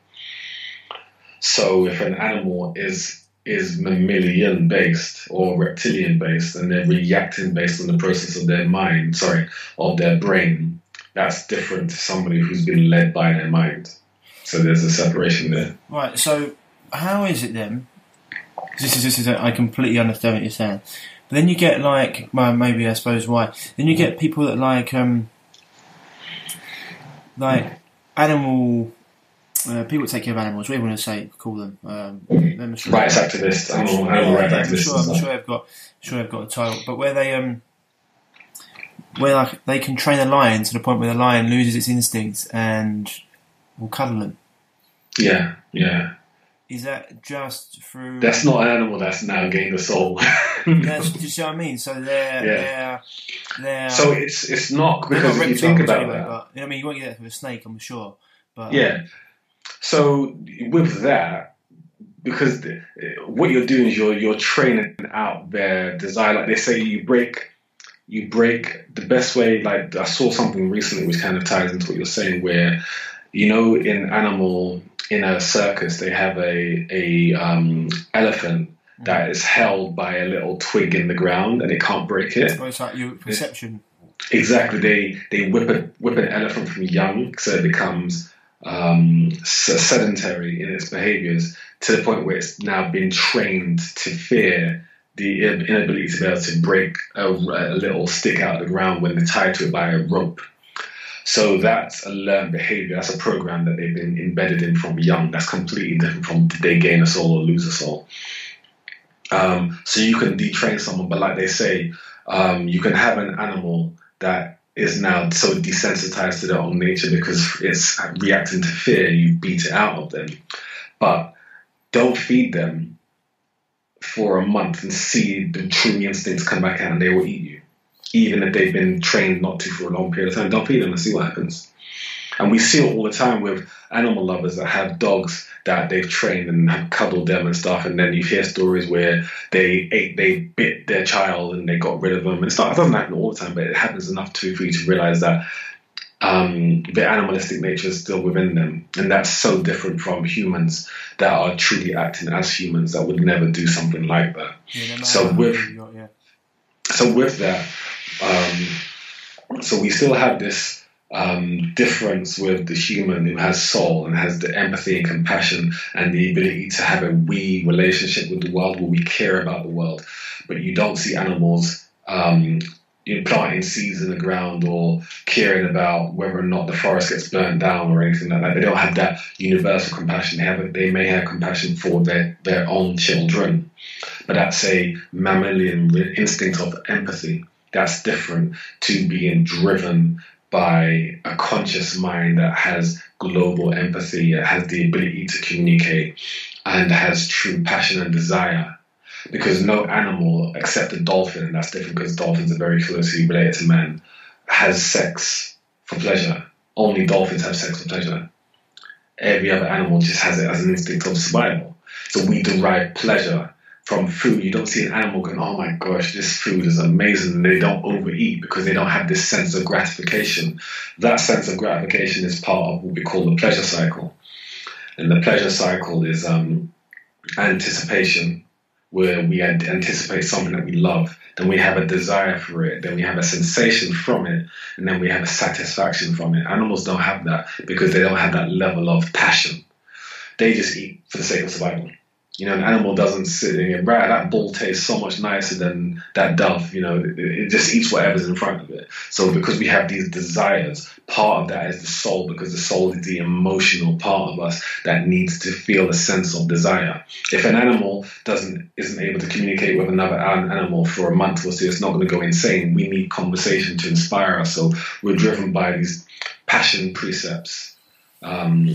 So if an animal is is mammalian based or reptilian based and they're reacting based on the process of their mind, sorry, of their brain, that's different to somebody who's been led by their mind. So there's a separation there. Right. So how is it then? This is this is I completely understand what you're saying, but then you get like well maybe I suppose why then you get people that like um like animal. Uh, people take care of animals, whatever you want to say, call them. Um, sure- Rights activists, animal, animal rights yeah, I'm activists. sure, I'm sure they've got, I'm sure they've got a title, but where they um, where like they can train a lion to the point where the lion loses its instincts and will cuddle them. Yeah, yeah. Is that just through? That's not an animal that's now gained a soul. That's, do you see what I mean? So they're Yeah. they're they're. so it's it's not because not if you think about anyway, that, but you know, I mean, you won't get that with a snake, I'm sure. But Yeah. So with that, because the, what you're doing is you're you're training out their desire. Like they say, you break, you break the best way. Like I saw something recently which kind of ties into what you're saying, where you know in animal in a circus they have a a um, elephant that is held by a little twig in the ground and it can't break it. It's like your perception. Exactly. They they whip a whip an elephant from young, so it becomes um, sedentary in its behaviors to the point where it's now been trained to fear the inability to be able to break a, a little stick out of the ground when they're tied to it by a rope. So that's a learned behavior. That's a program that they've been embedded in from young. That's completely different from did they gain a soul or lose a soul. Um, so you can detrain someone, but like they say, um, you can have an animal that is now so desensitized to their own nature because it's reacting to fear, you beat it out of them. But don't feed them for a month and see the true instincts come back out and they will eat. Even if they've been trained not to for a long period of time, don't feed them and see what happens. And we see it all the time with animal lovers that have dogs that they've trained and have cuddled them and stuff. And then you hear stories where they ate, they bit their child and they got rid of them. And it's not, it doesn't happen all the time, but it happens enough to, for you to realize that um, their animalistic nature is still within them. And that's so different from humans that are truly acting as humans that would never do something like that. Yeah, So with- got, yeah. So with that, um, so we still have this um, difference with the human who has soul and has the empathy and compassion and the ability to have a we relationship with the world where we care about the world. But you don't see animals um, planting seeds in the ground or caring about whether or not the forest gets burnt down or anything like that. They don't have that universal compassion. They have they may have compassion for their, their own children, but that's a mammalian instinct of empathy. That's different to being driven by a conscious mind that has global empathy, has the ability to communicate, and has true passion and desire. Because no animal, except a dolphin, and that's different because dolphins are very closely related to men, has sex for pleasure. Only dolphins have sex for pleasure. Every other animal just has it as an instinct of survival. So we derive pleasure from food. You don't see an animal going, oh my gosh, this food is amazing. They don't overeat because they don't have this sense of gratification. That sense of gratification is part of what we call the pleasure cycle. And the pleasure cycle is um, anticipation, where we anticipate something that we love. Then we have a desire for it. Then we have a sensation from it. And then we have a satisfaction from it. Animals don't have that because they don't have that level of passion. They just eat for the sake of survival. You know, an animal doesn't sit and right, that bull tastes so much nicer than that dove. You know, it, it, just eats whatever's in front of it. So because we have these desires, part of that is the soul, because the soul is the emotional part of us that needs to feel a sense of desire. If an animal doesn't isn't able to communicate with another animal for a month or so, it's not going to go insane. We need conversation to inspire us. So we're driven by these passion precepts um,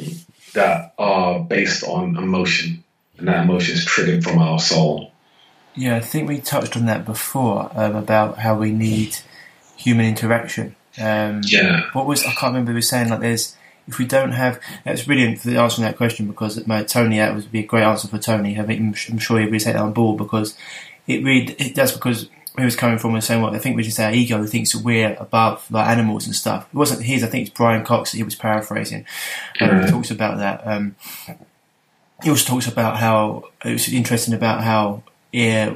that are based on emotion and that emotion is triggered from our soul. Yeah, I think we touched on that before um, about how we need human interaction. Um, yeah. What was I can't remember. We were saying like there's if we don't have that's brilliant for answering that question because my Tony that would be a great answer for Tony. I think I'm sure he'd really take that on board because it really it does because he was coming from and saying what I think we just say our ego thinks that we're above like animals and stuff. It wasn't his. I think it's Brian Cox that he was paraphrasing. Um, He talks about that. Um, he also talks about how it was interesting about how yeah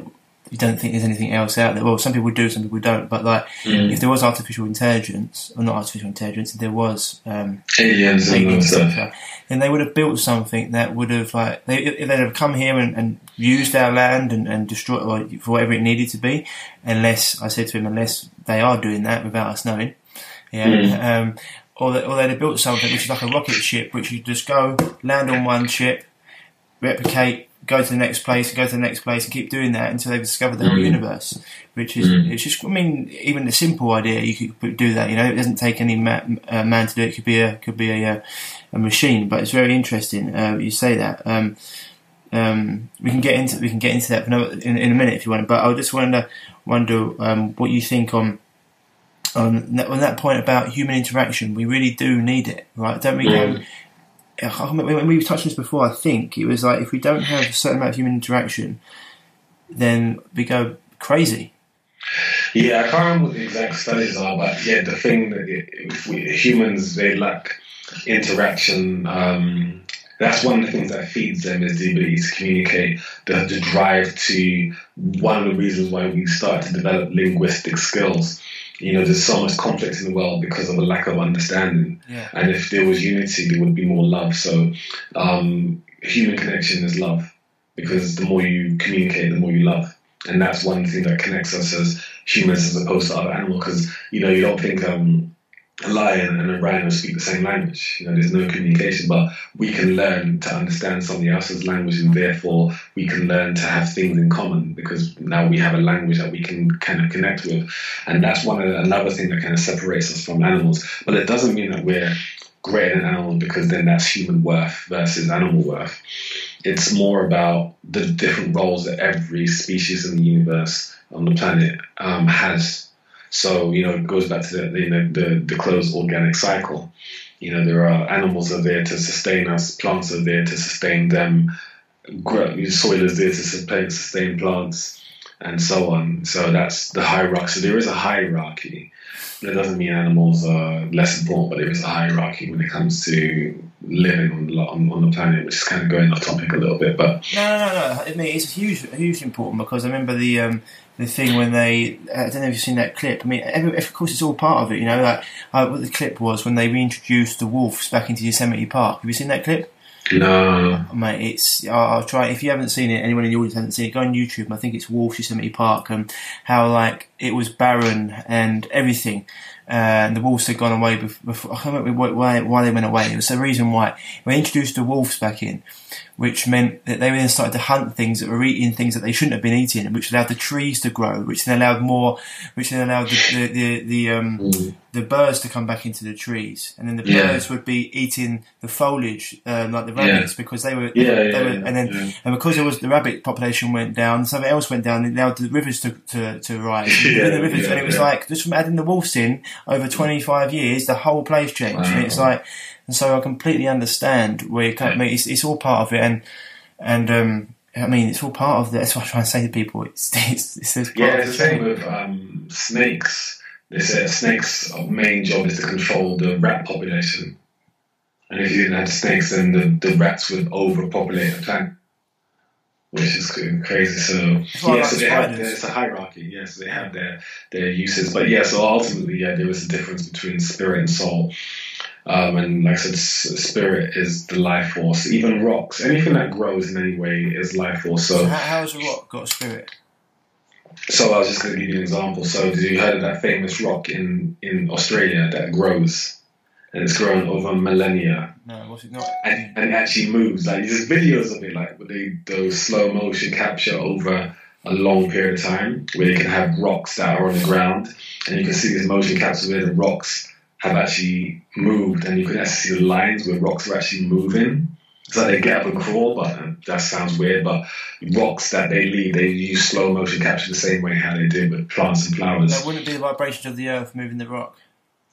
you don't think there's anything else out there. Well, some people do, some people don't. But like, mm. if there was artificial intelligence, or not artificial intelligence, if there was um, aliens, aliens and stuff, then they would have built something that would have like they, if they'd have come here and, and used our land and, and destroyed or for whatever it needed to be. Unless I said to him, unless they are doing that without us knowing, yeah. Mm. Um, or, they, or they'd have built something which is like a rocket ship, which you just go land on one ship, replicate, go to the next place, and go to the next place, and keep doing that until they've discovered the whole mm. universe. Which is, mm. it's just, I mean, even a simple idea, you could do that. You know, it doesn't take any man, uh, man to do it. it. Could be a, could be a, uh, a machine, but it's very interesting. Uh, you say that. Um, um, we can get into we can get into that in, in, a minute if you want. But I just wonder wonder um, what you think on on that, on that point about human interaction. We really do need it, right? Don't we? Mm when we touched on this before, I think it was like if we don't have a certain amount of human interaction, then we go crazy. Yeah, I can't remember what the exact studies are, but yeah, the thing that we, humans they lack interaction. Um, that's one of the things that feeds them is the ability to communicate, the, the drive to. One of the reasons why we start to develop linguistic skills you know, there's so much conflict in the world because of a lack of understanding. Yeah. And if there was unity, there would be more love. So, um, human connection is love because the more you communicate, the more you love. And that's one thing that connects us as humans as opposed to other animals. Because, you know, you don't think um, a lion and a rhino speak the same language. You know, there's no communication, but we can learn to understand somebody else's language, and therefore we can learn to have things in common because now we have a language that we can kind of connect with, and that's one another thing that kind of separates us from animals. But it doesn't mean that we're greater than animals because then that's human worth versus animal worth. It's more about the different roles that every species in the universe on the planet um, has so you know, it goes back to the you know the, the closed organic cycle. You know, there are animals are there to sustain us, plants are there to sustain them, soil is there to sustain, sustain plants, and so on. So that's the hierarchy. So there is a hierarchy. That doesn't mean animals are less important, but there is a hierarchy when it comes to living on, on, on the planet, which is kind of going off topic a little bit. But no, no, no. I mean, it's huge, hugely important because I remember the um, the thing when they I don't know if you've seen that clip. I mean, every, of course, it's all part of it. You know, like uh, what the clip was when they reintroduced the wolves back into Yosemite Park. Have you seen that clip? No, mate. It's I'll, try. If you haven't seen it, anyone in the audience hasn't seen it, go on YouTube. I think it's Wolf Yosemite Park and how like it was barren and everything. And the wolves had gone away before. I can't remember why, why they went away. It was the reason why. We introduced the wolves back in, which meant that they then started to hunt things that were eating things that they shouldn't have been eating, which allowed the trees to grow, which then allowed more, which then allowed the the the, the, um, mm. the birds to come back into the trees, and then the yeah. birds would be eating the foliage um, like the rabbits yeah. because they were, yeah, they yeah, were, and then and because there was the rabbit population went down, something else went down, and allowed the rivers to to, to rise, and the rivers, and it was like just from adding the wolves in over 25 years, the whole place changed. Wow. And it's like, and so I completely understand where you come. Yeah. It's, it's all part of it, and and um, I mean, it's all part of it. That's what I try to say to people. It's it's, it's, it's yeah. It's the same with um, snakes. They say snakes' main job is to control the rat population, and if you didn't have snakes, then the, the rats would overpopulate the planet which is crazy. So yeah, so they have it's a hierarchy. Yes, they have their their uses, but yeah. So ultimately, yeah, there is a difference between spirit and soul. Um, and like I said, spirit is the life force. Even rocks, anything that grows in any way is life force. So, so how, has a rock got spirit? So I was just going to give you an example. So did you heard of that famous rock in in Australia that grows? and it's grown over millennia. No, what's it not? And, and it actually moves. Like there's videos of it, like with they those slow motion capture over a long period of time, where you can have rocks that are on the ground, and you can see these motion captures where the rocks have actually moved, and you can actually see the lines where rocks are actually moving. It's like they get up and crawl, but that sounds weird. But rocks that they leave, they use slow motion capture the same way how they did with plants and flowers. That wouldn't be the vibrations of the earth moving the rock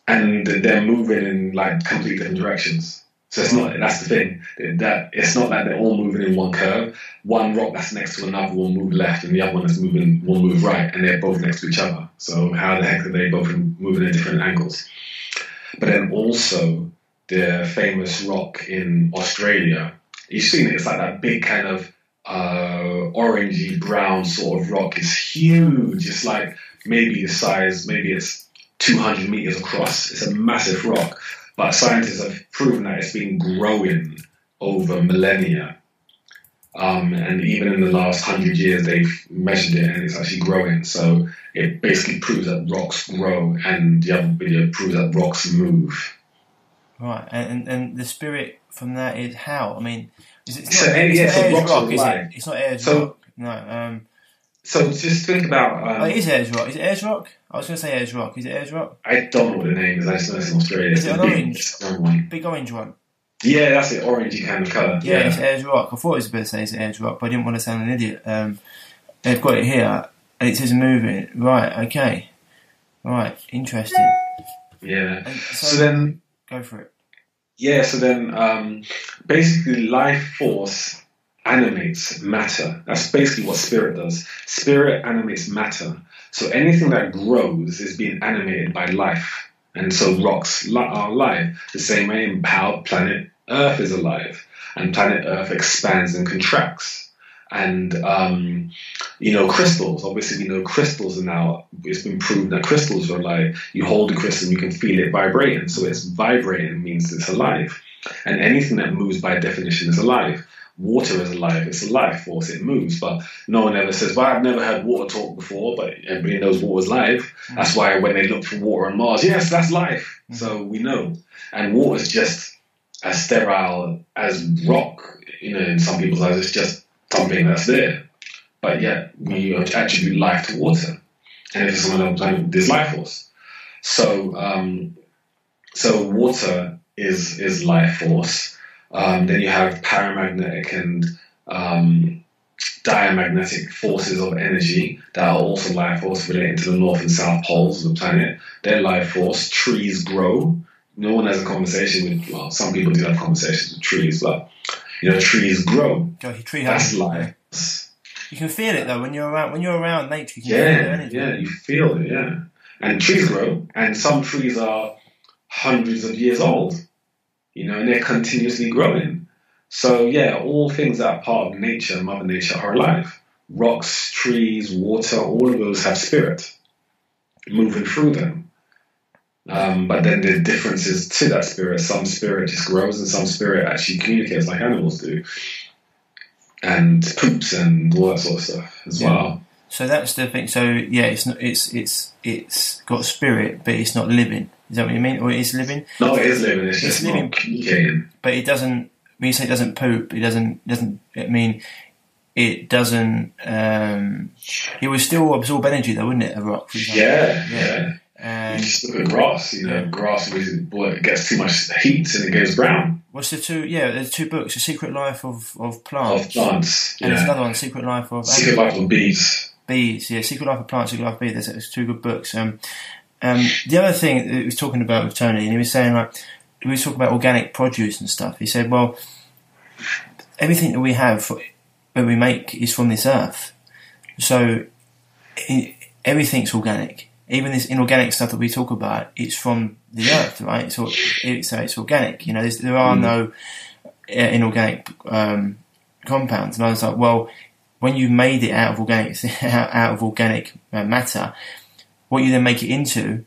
and they're moving in like completely different directions. So it's not that's the thing that it's not that they're all moving in one curve. One rock that's next to another will move left, and the other one that's moving will move right, and they're both next to each other. So how the heck are they both moving at different angles? But then also the famous rock in Australia. You've seen it. It's like that big kind of uh, orangey brown sort of rock. It's huge. It's like maybe the size. Maybe it's 200 meters across. It's a massive rock, but scientists have proven that it's been growing over millennia. Um, and even in the last hundred years, they've measured it and it's actually growing. So it basically proves that rocks grow, and the other video proves that rocks move. Right, and and the spirit from that is how? I mean, is it? It's, so, not, it's, yeah, not rock, is it? It's not Ayers so, rock. No. Um, so just think about. Um, oh, it is Ayers Rock. Is it Ayers Rock? I was going to say Ayers Rock. Is it Ayers Rock? I don't know what the name is. I just know it's in Australia. Is it an orange? Big, big orange one. Yeah, that's it. Orangey kind of colour. Yeah, yeah, it's Ayers Rock. I thought it was better to say it's Ayers Rock, but I didn't want to sound an idiot. Um, they've got it here, and it says moving. Right. Okay. Right. Interesting. Yeah. So, so, then. Go for it. Yeah. So then, um, basically, life force animates matter. That's basically what spirit does. Spirit animates matter. So anything that grows is being animated by life. And so rocks are alive. The same way how planet Earth is alive. And planet Earth expands and contracts. And, um, you know, crystals, obviously, we know crystals are now, it's been proven that crystals are alive. You hold a crystal and you can feel it vibrating. So it's vibrating means it's alive. And anything that moves by definition is alive water is alive. It's a life force. It moves, but no one ever says, "Well, I've never heard water talk before," but everybody knows water's life. Mm-hmm. That's why when they look for water on Mars, yes, that's life. Mm-hmm. So we know, and water's just as sterile as rock. You know, in some people's eyes, it's just something that's there. But yet we attribute life to water, and if it's on another planet, there's life force. So, um, so water is is life force um, then you have paramagnetic and um, diamagnetic forces of energy that are also life force relating to the north and south poles of the planet. They're life force. Trees grow. No one has a conversation with, well, some people do have conversations with trees, but, you know, trees grow. tree That's life. You can feel it though when you're around when you're around nature. yeah, yeah, you feel it. Yeah, and trees grow, and some trees are hundreds of years old you know, and they're continuously growing. So yeah, all things that are part of nature, Mother Nature, are alive. Rocks, trees, water, all of those have spirit moving through them. Um, but then the differences to that spirit. Some spirit just grows, and some spirit actually communicates like animals do, and poops and all that sort of stuff as yeah. well. So that's the thing. So yeah, it's not. It's it's it's got spirit, but it's not living. Is that what you mean? Or it is living? No, it is living. It's, It's just living. communicating. But it doesn't. When you say it doesn't poop, it doesn't doesn't. I mean, it doesn't. Um, it would still absorb energy, though, wouldn't it? A rock. Yeah, Yeah. yeah. You And just look at grass. You know, grass boy, it gets too much heat and it goes brown. what's the two? Yeah, there's two books: The Secret Life of of Plants. Of Plants, plants. and there's another one, Secret Life of Secret life of bees. bees. Yeah, Secret Life of Plants, Secret Life of Bees. There's, there's two good books. Um, um, the other thing that he was talking about with Tony, and he was saying like we was talking about organic produce and stuff. He said, well, everything that we have that we make is from this earth, so everything's organic. Even this inorganic stuff that we talk about, it's from the earth, right? So it's, so it's organic. You know, there are no uh, inorganic um, compounds. And I was like, well, when you made it out of organic out out of organic uh, matter, what you then make it into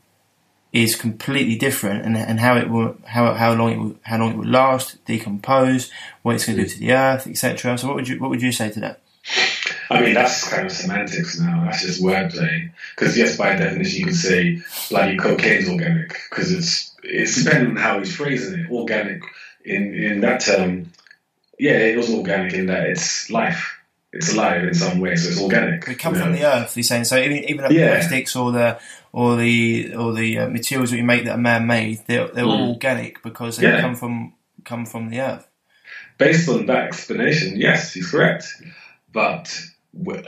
is completely different, and, and how it will how how long it will how long it will last, decompose, what it's going to do to the earth, etc. So what would you what would you say to that? I mean, that's kind of semantics now. That's just wordplay. Because yes, by definition, you could say bloody cocaine's organic because it's it's depending on how he's phrasing it. Organic in in that term, yeah, it was organic in that it's life. It's alive in some way, so it's organic. We come from know? the earth. He's saying so. Even even the Yeah. plastics or the or the or the uh, materials that we make that are man-made, they're they're all Mm. organic because they Yeah. come from come from the earth. Based on that explanation, yes, he's correct. But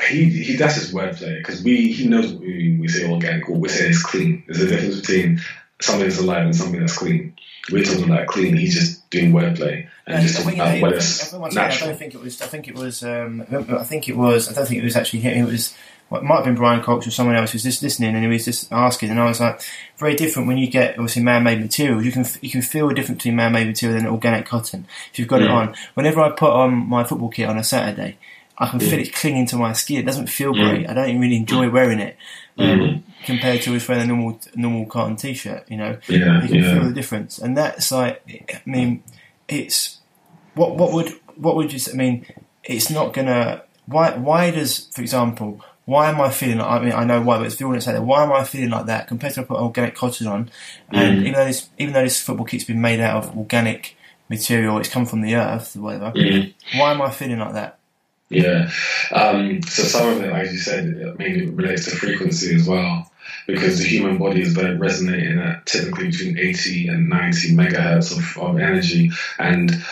he, he that's his wordplay because we he knows what we mean. We say organic, or we say it's clean. There's a difference between something that's alive and something that's clean. We're talking about clean. He's just doing wordplay and Yeah, just I talking think- about I what think- is once again, I don't think it was. I think it was. Um, I think it was. I don't think it was actually him. It was. Well, it might have been Brian Cox or someone else who was just listening, and he was just asking, and I was like, very different when you get obviously man-made materials. You can you can feel a difference between man-made material and organic cotton. If you've got it on, whenever I put on my football kit on a Saturday, I can feel it clinging to my skin. It doesn't feel Mm. great. I don't even really enjoy wearing it um, Mhm. compared to just wearing a normal normal cotton t-shirt. You know, Yeah, you can feel the difference, and that's like, I mean, it's what what would what would you? s- I mean, it's not gonna. Why why does, for example, why am I feeling? Like, I mean, I know why, but you want to say that, why am I feeling like that compared to I put organic cotton on, and Mm. even though this even though this football kit's been made out of organic material, it's come from the earth or whatever. Mhm. Why am I feeling like that? Yeah. Um, so some of it, as you said, it mainly relates to frequency as well, because the human body is resonating at typically between 80 and 90 megahertz of, of energy, and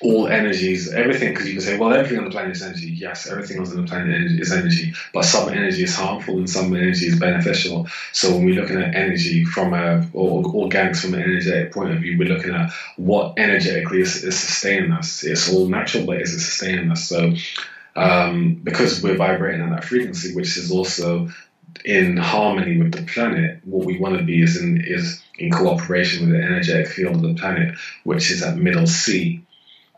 all energies, everything, because you can say, well, everything on the planet is energy. Yes, everything on the planet is energy, but some energy is harmful and some energy is beneficial. So when we're looking at energy from a, or organics from an energetic point of view, we're looking at what energetically is, is sustaining us. It's all natural, but is it sustaining us? So um, because we're vibrating at that frequency, which is also in harmony with the planet, what we want to be is in is in cooperation with the energetic field of the planet, which is at middle C.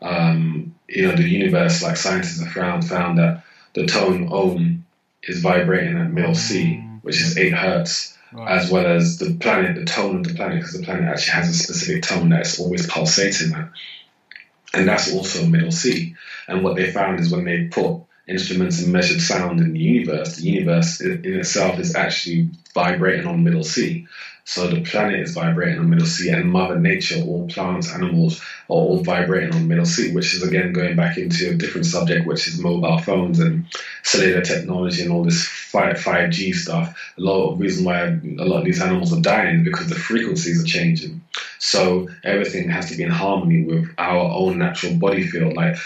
Um, you know, the universe, like scientists have found, found that the tone Om is vibrating at middle C, which is eight hertz, as well as the planet, the tone of the planet, because the planet actually has a specific tone that's always pulsating at. And that's also middle C. And what they found is when they put instruments and measured sound in the universe, the universe in itself is actually vibrating on middle C. So the planet is vibrating on middle C, and Mother Nature, all plants, animals, are all vibrating on middle C, which is again going back into a different subject, which is mobile phones and cellular technology and all this 5, g stuff. A lot of reason why a lot of these animals are dying because the frequencies are changing. So everything has to be in harmony with our own natural body field. Like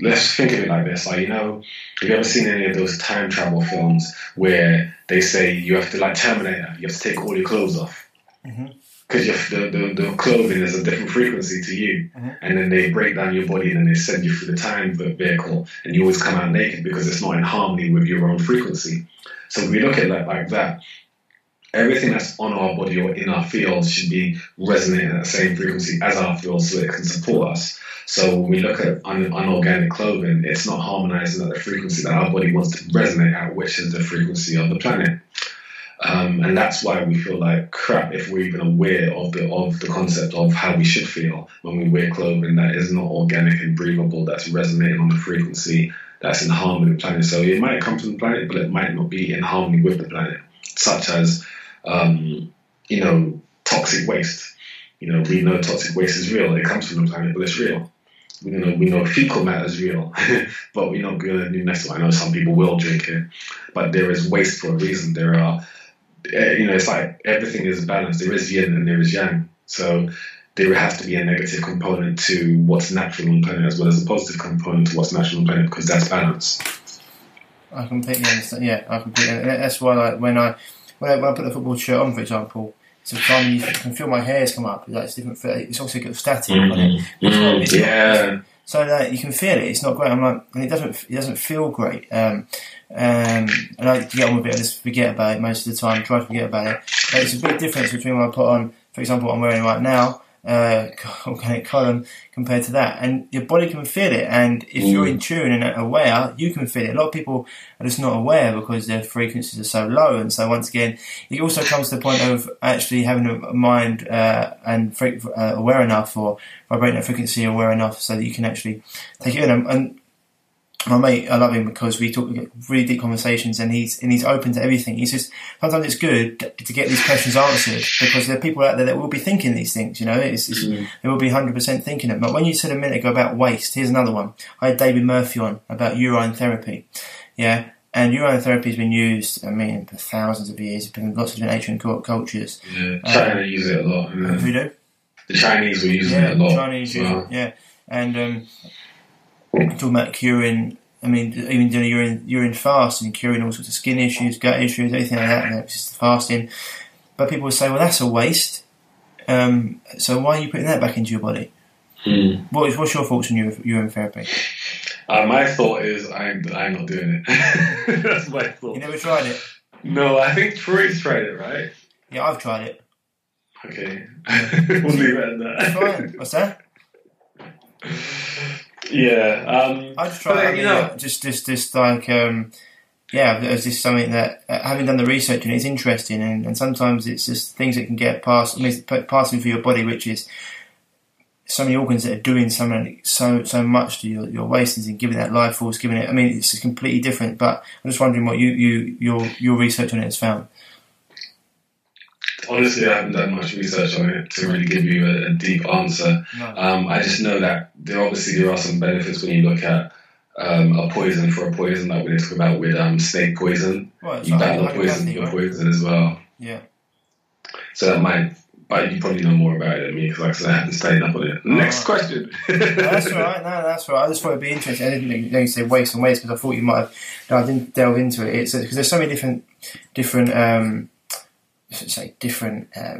let's think of it like this. Like, you know, have you ever seen any of those time travel films where they say you have to, like Terminator, you have to take all your clothes off? Mm-hmm. Because the, the, the clothing is a different frequency to you. Mm-hmm. And then they break down your body and then they send you through the time vehicle and you always come out naked because it's not in harmony with your own frequency. So we look at it like that, everything that's on our body or in our field should be resonating at the same frequency as our field so it can support us. So when we look at un- unorganic clothing, it's not harmonizing at the frequency that our body wants to resonate at, which is the frequency of the planet. Um, and that's why we feel like crap if we're even aware of the of the concept of how we should feel when we wear clothing that is not organic and breathable, that's resonating on the frequency that's in harmony with the planet. So it might come from the planet, but it might not be in harmony with the planet, such as um, you know toxic waste. You know, we know toxic waste is real. It comes from the planet, but it's real. We know we know fecal matter is real, but we're not going to next I know some people will drink it, but there is waste for a reason. There are, eh, you know, it's like everything is balanced. There is yin and there is yang. So there has to be a negative component to what's natural on the planet as well as a positive component to what's natural on the planet because that's balance. I completely understand. Yeah, I completely. That's why, like, when I when I, when I put the football shirt on, for example, it's a time you can feel my hairs come up. Like it's different. It's also got static mm-hmm. on it. It's mm-hmm. it's yeah. Not, so like, you can feel it. It's not great. I'm like, and it doesn't. It doesn't feel great. Um, um, and I like to get on with it and just forget about it most of the time. Try to forget about it. But it's a big difference between what I put on, for example, what I'm wearing right now uh, organic column compared to that. And your body can feel it. And if mm. you're in tune and aware, you can feel it. A lot of people are just not aware because their frequencies are so low. And so once again, it also comes to the point of actually having a mind uh, and uh, aware enough or vibrating at frequency aware enough so that you can actually take it in. And, and my mate, I love him because we talk really deep conversations, and he's and he's open to everything. He's just sometimes it's good to get these questions answered because there are people out there that will be thinking these things. You know, it's, it's, mm. they will be hundred percent thinking it. But when you said a minute ago about waste, here's another one. I had David Murphy on about urine therapy. Yeah, and urine therapy has been used, I mean, for thousands of years. It's been lots of different ancient cultures. Yeah, China um, use it a lot. Yeah. Who do? The Chinese were using yeah, it a lot. Chinese use it, yeah. And um, talking about curing. I mean, even doing a urine urine fast and curing all sorts of skin issues, gut issues, anything like that. And just fasting. But people would say, well, that's a waste. Um, so why are you putting that back into your body? Hmm. What is, what's your thoughts on urine, urine therapy? Uh, my thought is I'm I'm not doing it. that's my thought. You never tried it? No, I think Troy's tried it, right? Yeah, I've tried it. Okay, we'll leave it at that. Fine. What's that? Yeah, um, I just try. you know, just, just, just like, um, yeah, it's just something that uh, having done the research and it's interesting, and, and sometimes it's just things that can get past, I mean, passing through your body, which is so many organs that are doing something so so much to your your wastes and giving that life force, giving it. I mean, it's completely different. But I'm just wondering what you you your your research on it has found honestly, I haven't done much research on it to really give you a, a deep answer. No. Um, I just know that there obviously there are some benefits when you look at um, a poison for a poison, like we talk about with um, snake poison. Well, you battle a poison for right? poison as well. Yeah. So that might, but you probably know more about it than me because, like I said, I haven't studied up on it. Oh. Next question. no, that's right. No, that's right. I just thought it'd be interesting. I didn't know you say waste and waste because I thought you might have. No, I didn't delve into it. It's because there's so many different different. Um, say different uh,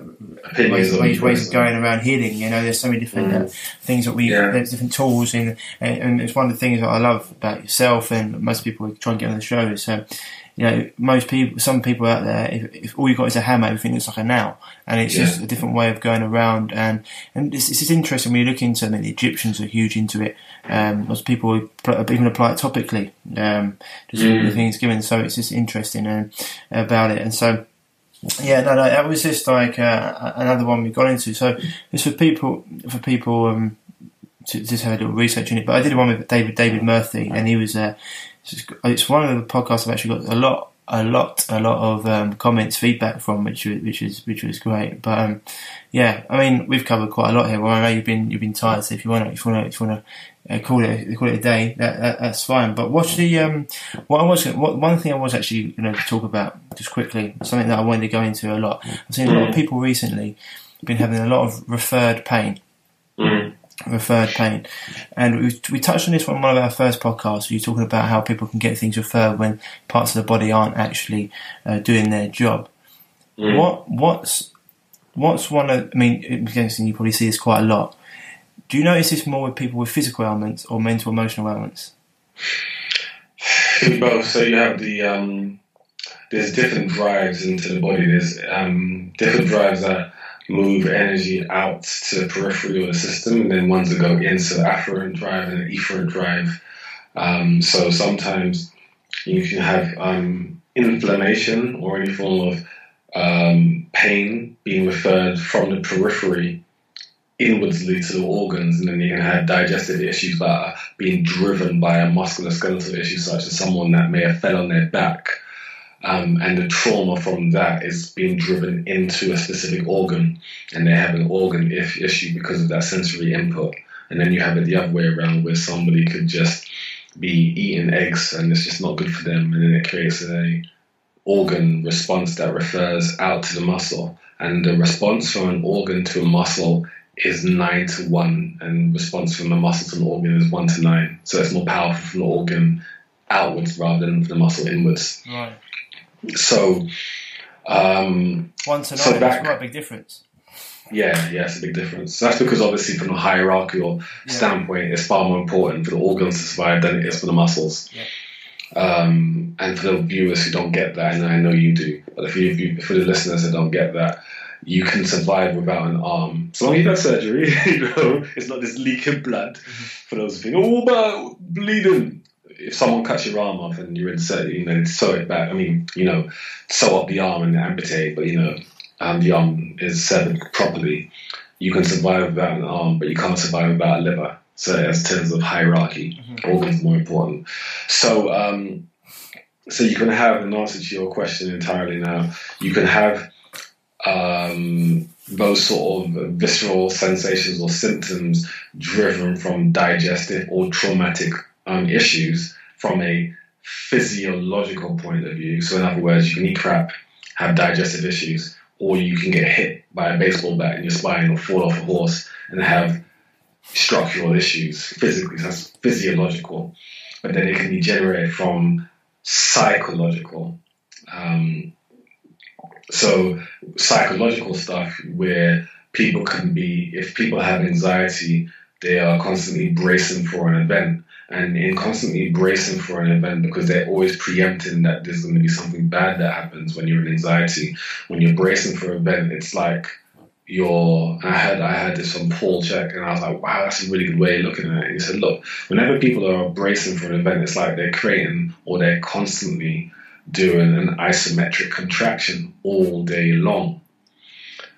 ways, ways, ways of going around healing. You know, there's so many different uh, mm. uh, things that we yeah. there's different tools, and, and it's one of the things that I love about yourself and most people who try and get on the show is. Um, you know, most people, some people out there, if, if, all you got is a hammer, everything looks like a nail, and it's yeah. just a different way of going around. And and it's, it's interesting when you look into. I mean, the Egyptians are huge into it. Um, lots of people even apply it topically, um, just mm. the things given. So it's just interesting and uh, about it. And so yeah, no, no, that was just like uh, another one we got into. So it's for people, for people um, to just have a little research in it. But I did one with David David Murphy, and he was. Uh, it's one of the podcasts I've actually got a lot, a lot, a lot of um, comments, feedback from, which which is which was great. But um, yeah, I mean, we've covered quite a lot here. Well, I know you've been you've been tired, so if you want to, if you want to, if you want to uh, call it call it a day. That, that, that's fine. But what's the um, what I was what, one thing I was actually going to talk about just quickly, something that I wanted to go into a lot. I've seen a lot of people recently been having a lot of referred pain. Mm. Referred pain, and we, we touched on this on one of our first podcasts. You're talking about how people can get things referred when parts of the body aren't actually uh, doing their job. Mm. What what's what's one of I mean, I'm guessing you probably see this quite a lot do you notice this more with people with physical ailments or mental emotional ailments? Both. So you have the um, there's different drives into the body. There's um, different drives that move energy out to the periphery of the system, and then ones that go into the afferent drive and the efferent drive. Um, so sometimes you can have um, inflammation or any form of um, pain being referred from the periphery inwardsly to the organs, and then you can have digestive issues that are being driven by a musculoskeletal issue, such as someone that may have fell on their back. Um, and the trauma from that is being driven into a specific organ, and they have an organ if, issue because of that sensory input. And then you have it the other way around, where somebody could just be eating eggs and it's just not good for them, and then it creates a organ response that refers out to the muscle. And the response from an organ to a muscle is nine to one, and response from the muscle to an organ is one to nine. So it's more powerful from the organ outwards rather than from the muscle inwards. Right. So, um, One to nine. So that's quite a big difference. yeah, yeah, it's a big difference. That's because obviously from a hierarchical Yeah. standpoint, it's far more important for the organs to survive than it is for the muscles. Yeah. Um, and for the viewers who don't get that, and I know you do, but if you, if you for the listeners that don't get that, you can survive without an arm. So long as you've had surgery, you know, it's not this leak of blood. For those who think, oh, but bleeding. If someone cuts your arm off and you're insert, you know, sew it back. I mean, you know, sew up the arm and amputate, but you know, um, the arm is severed properly. You can survive without an arm, but you can't survive without a liver. So, as terms of hierarchy, organs more important. So, um, so you can have an answer to your question entirely now. You can have um, those sort of visceral sensations or symptoms driven from digestive or traumatic um, issues from a physiological point of view. So, in other words, you can eat crap, have digestive issues, or you can get hit by a baseball bat in your spine or fall off a horse and have structural issues physically. So that's physiological. But then it can be generated from psychological. Um, so psychological stuff where people can be, if people have anxiety, they are constantly bracing for an event. And in constantly bracing for an event, because they're always preempting that there's going to be something bad that happens when you're in anxiety, when you're bracing for an event, it's like you're. I had I had this from Paul Chek, and I was like, wow, that's a really good way of looking at it. He said, look, whenever people are bracing for an event, it's like they're creating or they're constantly doing an isometric contraction all day long.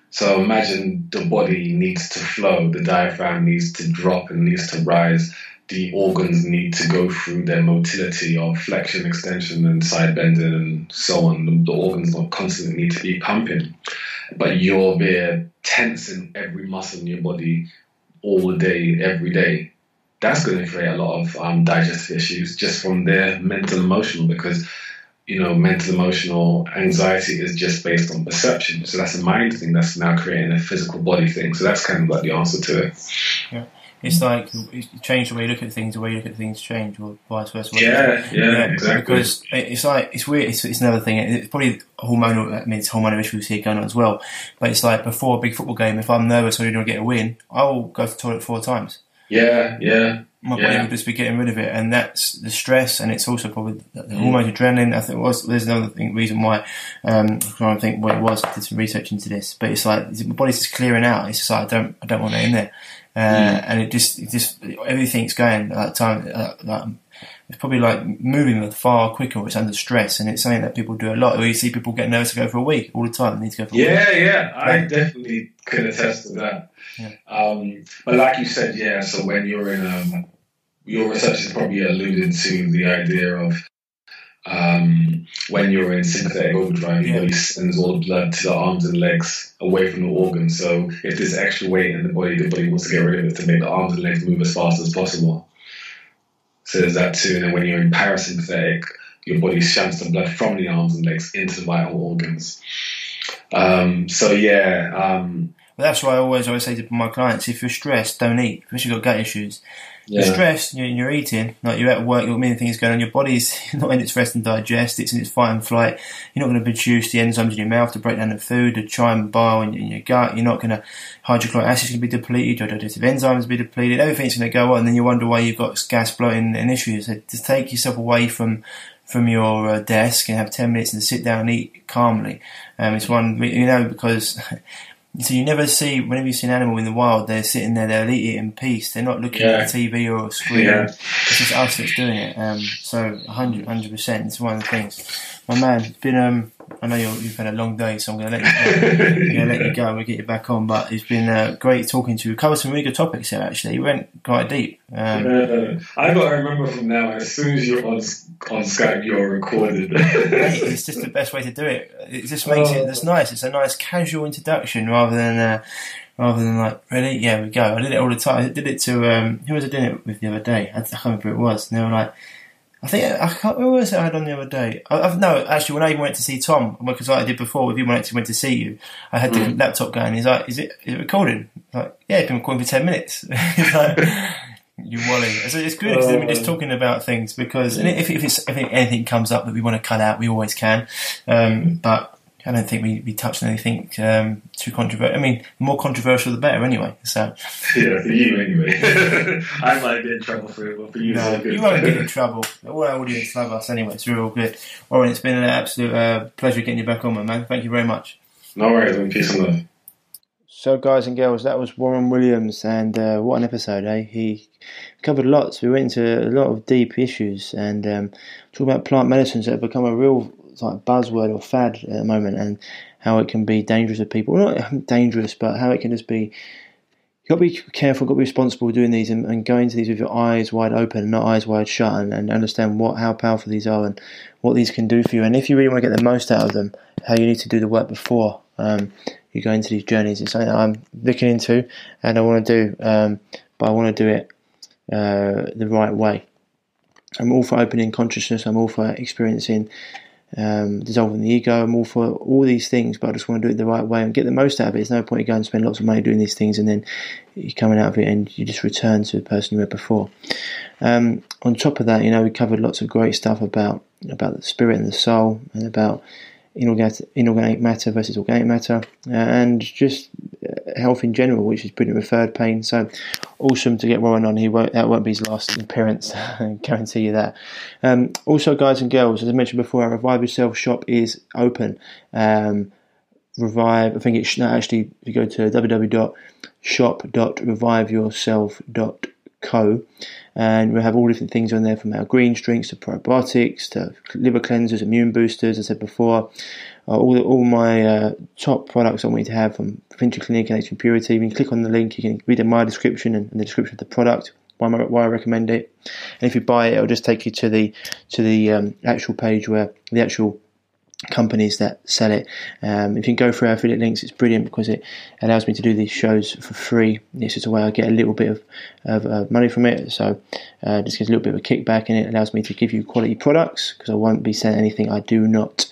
So imagine the body needs to flow, the diaphragm needs to drop and needs to rise. The organs need to go through their motility of flexion, extension, and side bending, and so on. The, the organs don't constantly need to be pumping, but you're there tensing every muscle in your body all day, every day. That's going to create a lot of um, digestive issues just from their mental, emotional, because you know, mental, emotional anxiety is just based on perception. So that's a mind thing that's now creating a physical body thing. So that's kind of like the answer to it. Yeah. It's like you change the way you look at things, the way you look at things change, or vice versa. Yeah, yeah, exactly. Because it's like it's weird. It's, it's another thing. It's probably hormonal. I mean, it's hormonal issues here going on as well. But it's like before a big football game, if I'm nervous or going to get a win, I will go to the toilet four times. Yeah, yeah, My body Yeah. will just be getting rid of it, and that's the stress, and it's also probably the hormone adrenaline. I think was there's another thing, reason why. Um, I'm trying to think what it was. I did some research into this, but it's like my body's just clearing out. It's just like I don't, I don't want it in there, uh, and it just, it just everything's going at that time. Uh, like, it's probably like moving far quicker. or It's under stress, and it's something that people do a lot. Or you see people get nervous to go for a week all the time. They need to go for a week. yeah, yeah. I definitely can attest to that. Yeah. Um, but like you said, yeah. So when you're in, um, your research has probably alluded to the idea of um, when you're in sympathetic overdrive, your Yeah. body sends all the blood to the arms and legs away from the organs. So if there's extra weight in the body, the body wants to get rid of it to make the arms and legs move as fast as possible. So there's that too. And then when you're in parasympathetic, your body shunts the blood from the arms and legs into the vital organs. Um, so yeah, um, But that's why I always always say to my clients: if you're stressed, don't eat. If you've got gut issues. Yeah, You're stressed, you're, you're eating, like you're at work, you've got many things going on. Your body's not in its rest and digest, it's in its fight and flight. You're not going to produce the enzymes in your mouth to break down the food, to try and bile in, in your gut. You're not going to, hydrochloric acid's going to be depleted, your digestive enzymes will be depleted, everything's going to go on. And then you wonder why you've got gas bloating and issues. So just take yourself away from from your uh, desk and have 10 minutes and sit down and eat calmly. Um, it's one, you know, because So you never see, whenever you see an animal in the wild, they're sitting there, they'll eat it in peace. They're not looking Yeah. at the TV or a screen. Yeah. It's just us that's doing it. Um, so 100, 100%. It's one of the things. My man, been, um, I know you have had a long day, so I'm going to let you, go, let you go and we'll get you back on. But it's been uh, great talking to you. We covered some really good topics here, actually. You went quite deep. Um, uh, I got to remember from now, as soon as you're on, on Skype, you're recorded. it's just the best way to do it. It just makes it, it's nice. It's a nice casual introduction rather than. Uh, rather than like, really? Yeah, we go. I did it all the time. I did it to, um, who was I doing it with the other day? I, can't remember who it was. And they were like, I think, I can't, who was it I had on the other day? I, I, no, actually, when I even went to see Tom, because like I did before with you when I actually went to see you, I had the mm. laptop going. He's like, is it, is it recording? I'm like, yeah, it's been recording for 10 minutes. He's like, you wally. So it's good because we're just uh. talking about things because if, if, if anything comes up that we want to cut out, we always can. Um, but I don't think we, we touched on anything um, too controversial. I mean, the more controversial, the better, anyway. So yeah, for you anyway. I might get in trouble for it, but for you, no, you won't get in trouble. All our audience love us anyway, so we're all good. Warren, it's been an absolute uh, pleasure getting you back on, my man. Thank you very much. No worries, and peace and love. So, guys and girls, that was Warren Williams, and uh, what an episode, eh? He covered lots. We went into a lot of deep issues and um, talk about plant medicines that have become a real like buzzword or fad at the moment, and how it can be dangerous to people. Well, not dangerous, but how it can just be. You've got to be careful, got to be responsible doing these and, and go into these with your eyes wide open and not eyes wide shut and, and understand what how powerful these are and what these can do for you. And if you really want to get the most out of them, how you need to do the work before um, you go into these journeys. It's something that I'm looking into and I want to do, um, but I want to do it uh, the right way. I'm all for opening consciousness. I'm all for experiencing um, dissolving the ego. I'm all for all these things, but I just want to do it the right way and get the most out of it. There's no point in going and spend lots of money doing these things and then you're coming out of it and you just return to the person you were before. Um, on top of that, you know, we covered lots of great stuff about about the spirit and the soul and about inorganic, inorganic matter versus organic matter, uh, and just uh, health in general, which is pretty referred pain. So awesome to get Warren on. He won't, that won't be his last appearance, I guarantee you that. Um, also, guys and girls, as I mentioned before, our Revive Yourself shop is open. Um, Revive, I think it's actually, if you go to www.shop.reviveyourself.co, and we have all different things on there from our green drinks to probiotics to liver cleansers, immune boosters. As I said before, uh, all the, all my uh, top products I want you to have from Finchley Clinic and Atrium Purity. You can click on the link. You can read in my description and, and the description of the product. Why, why, I recommend it, and if you buy it, it'll just take you to the to the um, actual page where the actual companies that sell it. Um, if you can go through affiliate links, it's brilliant because it allows me to do these shows for free. It's just a way I get a little bit of, of uh, money from it. So uh, just gives a little bit of a kickback and it allows me to give you quality products because I won't be selling anything I do not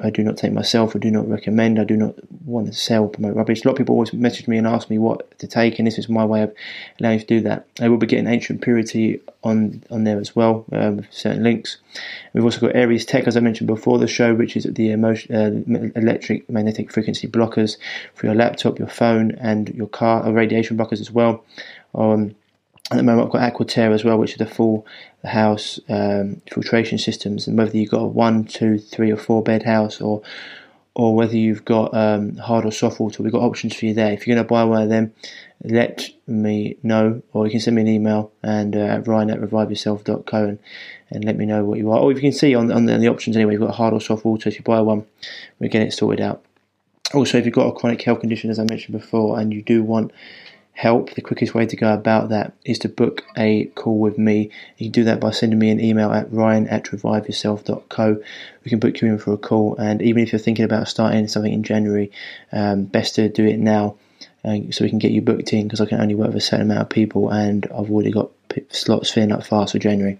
I do not take myself. I do not recommend. I do not want to sell promote rubbish. A lot of people always message me and ask me what to take, and this is my way of allowing you to do that. I will be getting ancient purity on on there as well um, with certain links. We've also got Aires Tech, as I mentioned before the show, which is the emotion, uh, electric magnetic frequency blockers for your laptop, your phone, and your car, uh, radiation blockers as well. Um, at the moment, I've got Aquaterra as well, which is the full house um, filtration systems. And whether you've got a one, two, three, or four bed house, or or whether you've got um, hard or soft water, we've got options for you there. If you're going to buy one of them, let me know, or you can send me an email and uh, ryan at reviveyourself.co and, and let me know what you are. Or if you can see on, on the, on the options anyway, you've got hard or soft water. If you buy one, we get it sorted out. Also, if you've got a chronic health condition, as I mentioned before, and you do want help, the quickest way to go about that is to book a call with me. You can do that by sending me an email at ryan at reviveyourself.co. We can book you in for a call, and even if you're thinking about starting something in January, um, best to do it now uh, so we can get you booked in because I can only work with a certain amount of people, and I've already got slots filling up fast for January.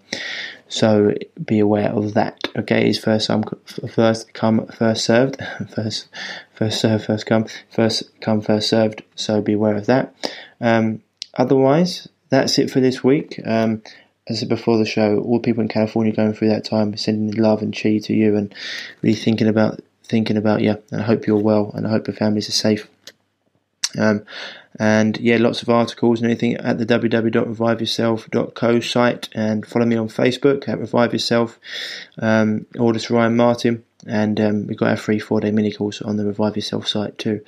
So be aware of that. Okay, it's first come, first come, first served. First, first first come, first come, first served. So be aware of that. Um, otherwise, that's it for this week. Um, as I said before the show, all people in California going through that time, sending love and chi to you, and really thinking about thinking about you. And I hope you're well, and I hope your families are safe. Um, and yeah, lots of articles and anything at the www.reviveyourself.co site. And follow me on Facebook at Revive Yourself, um, or just Ryan Martin. And um, we've got our free four day mini course on the Revive Yourself site too.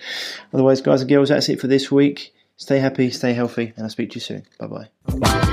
Otherwise, guys and girls, that's it for this week. Stay happy, stay healthy, and I'll speak to you soon. Bye bye.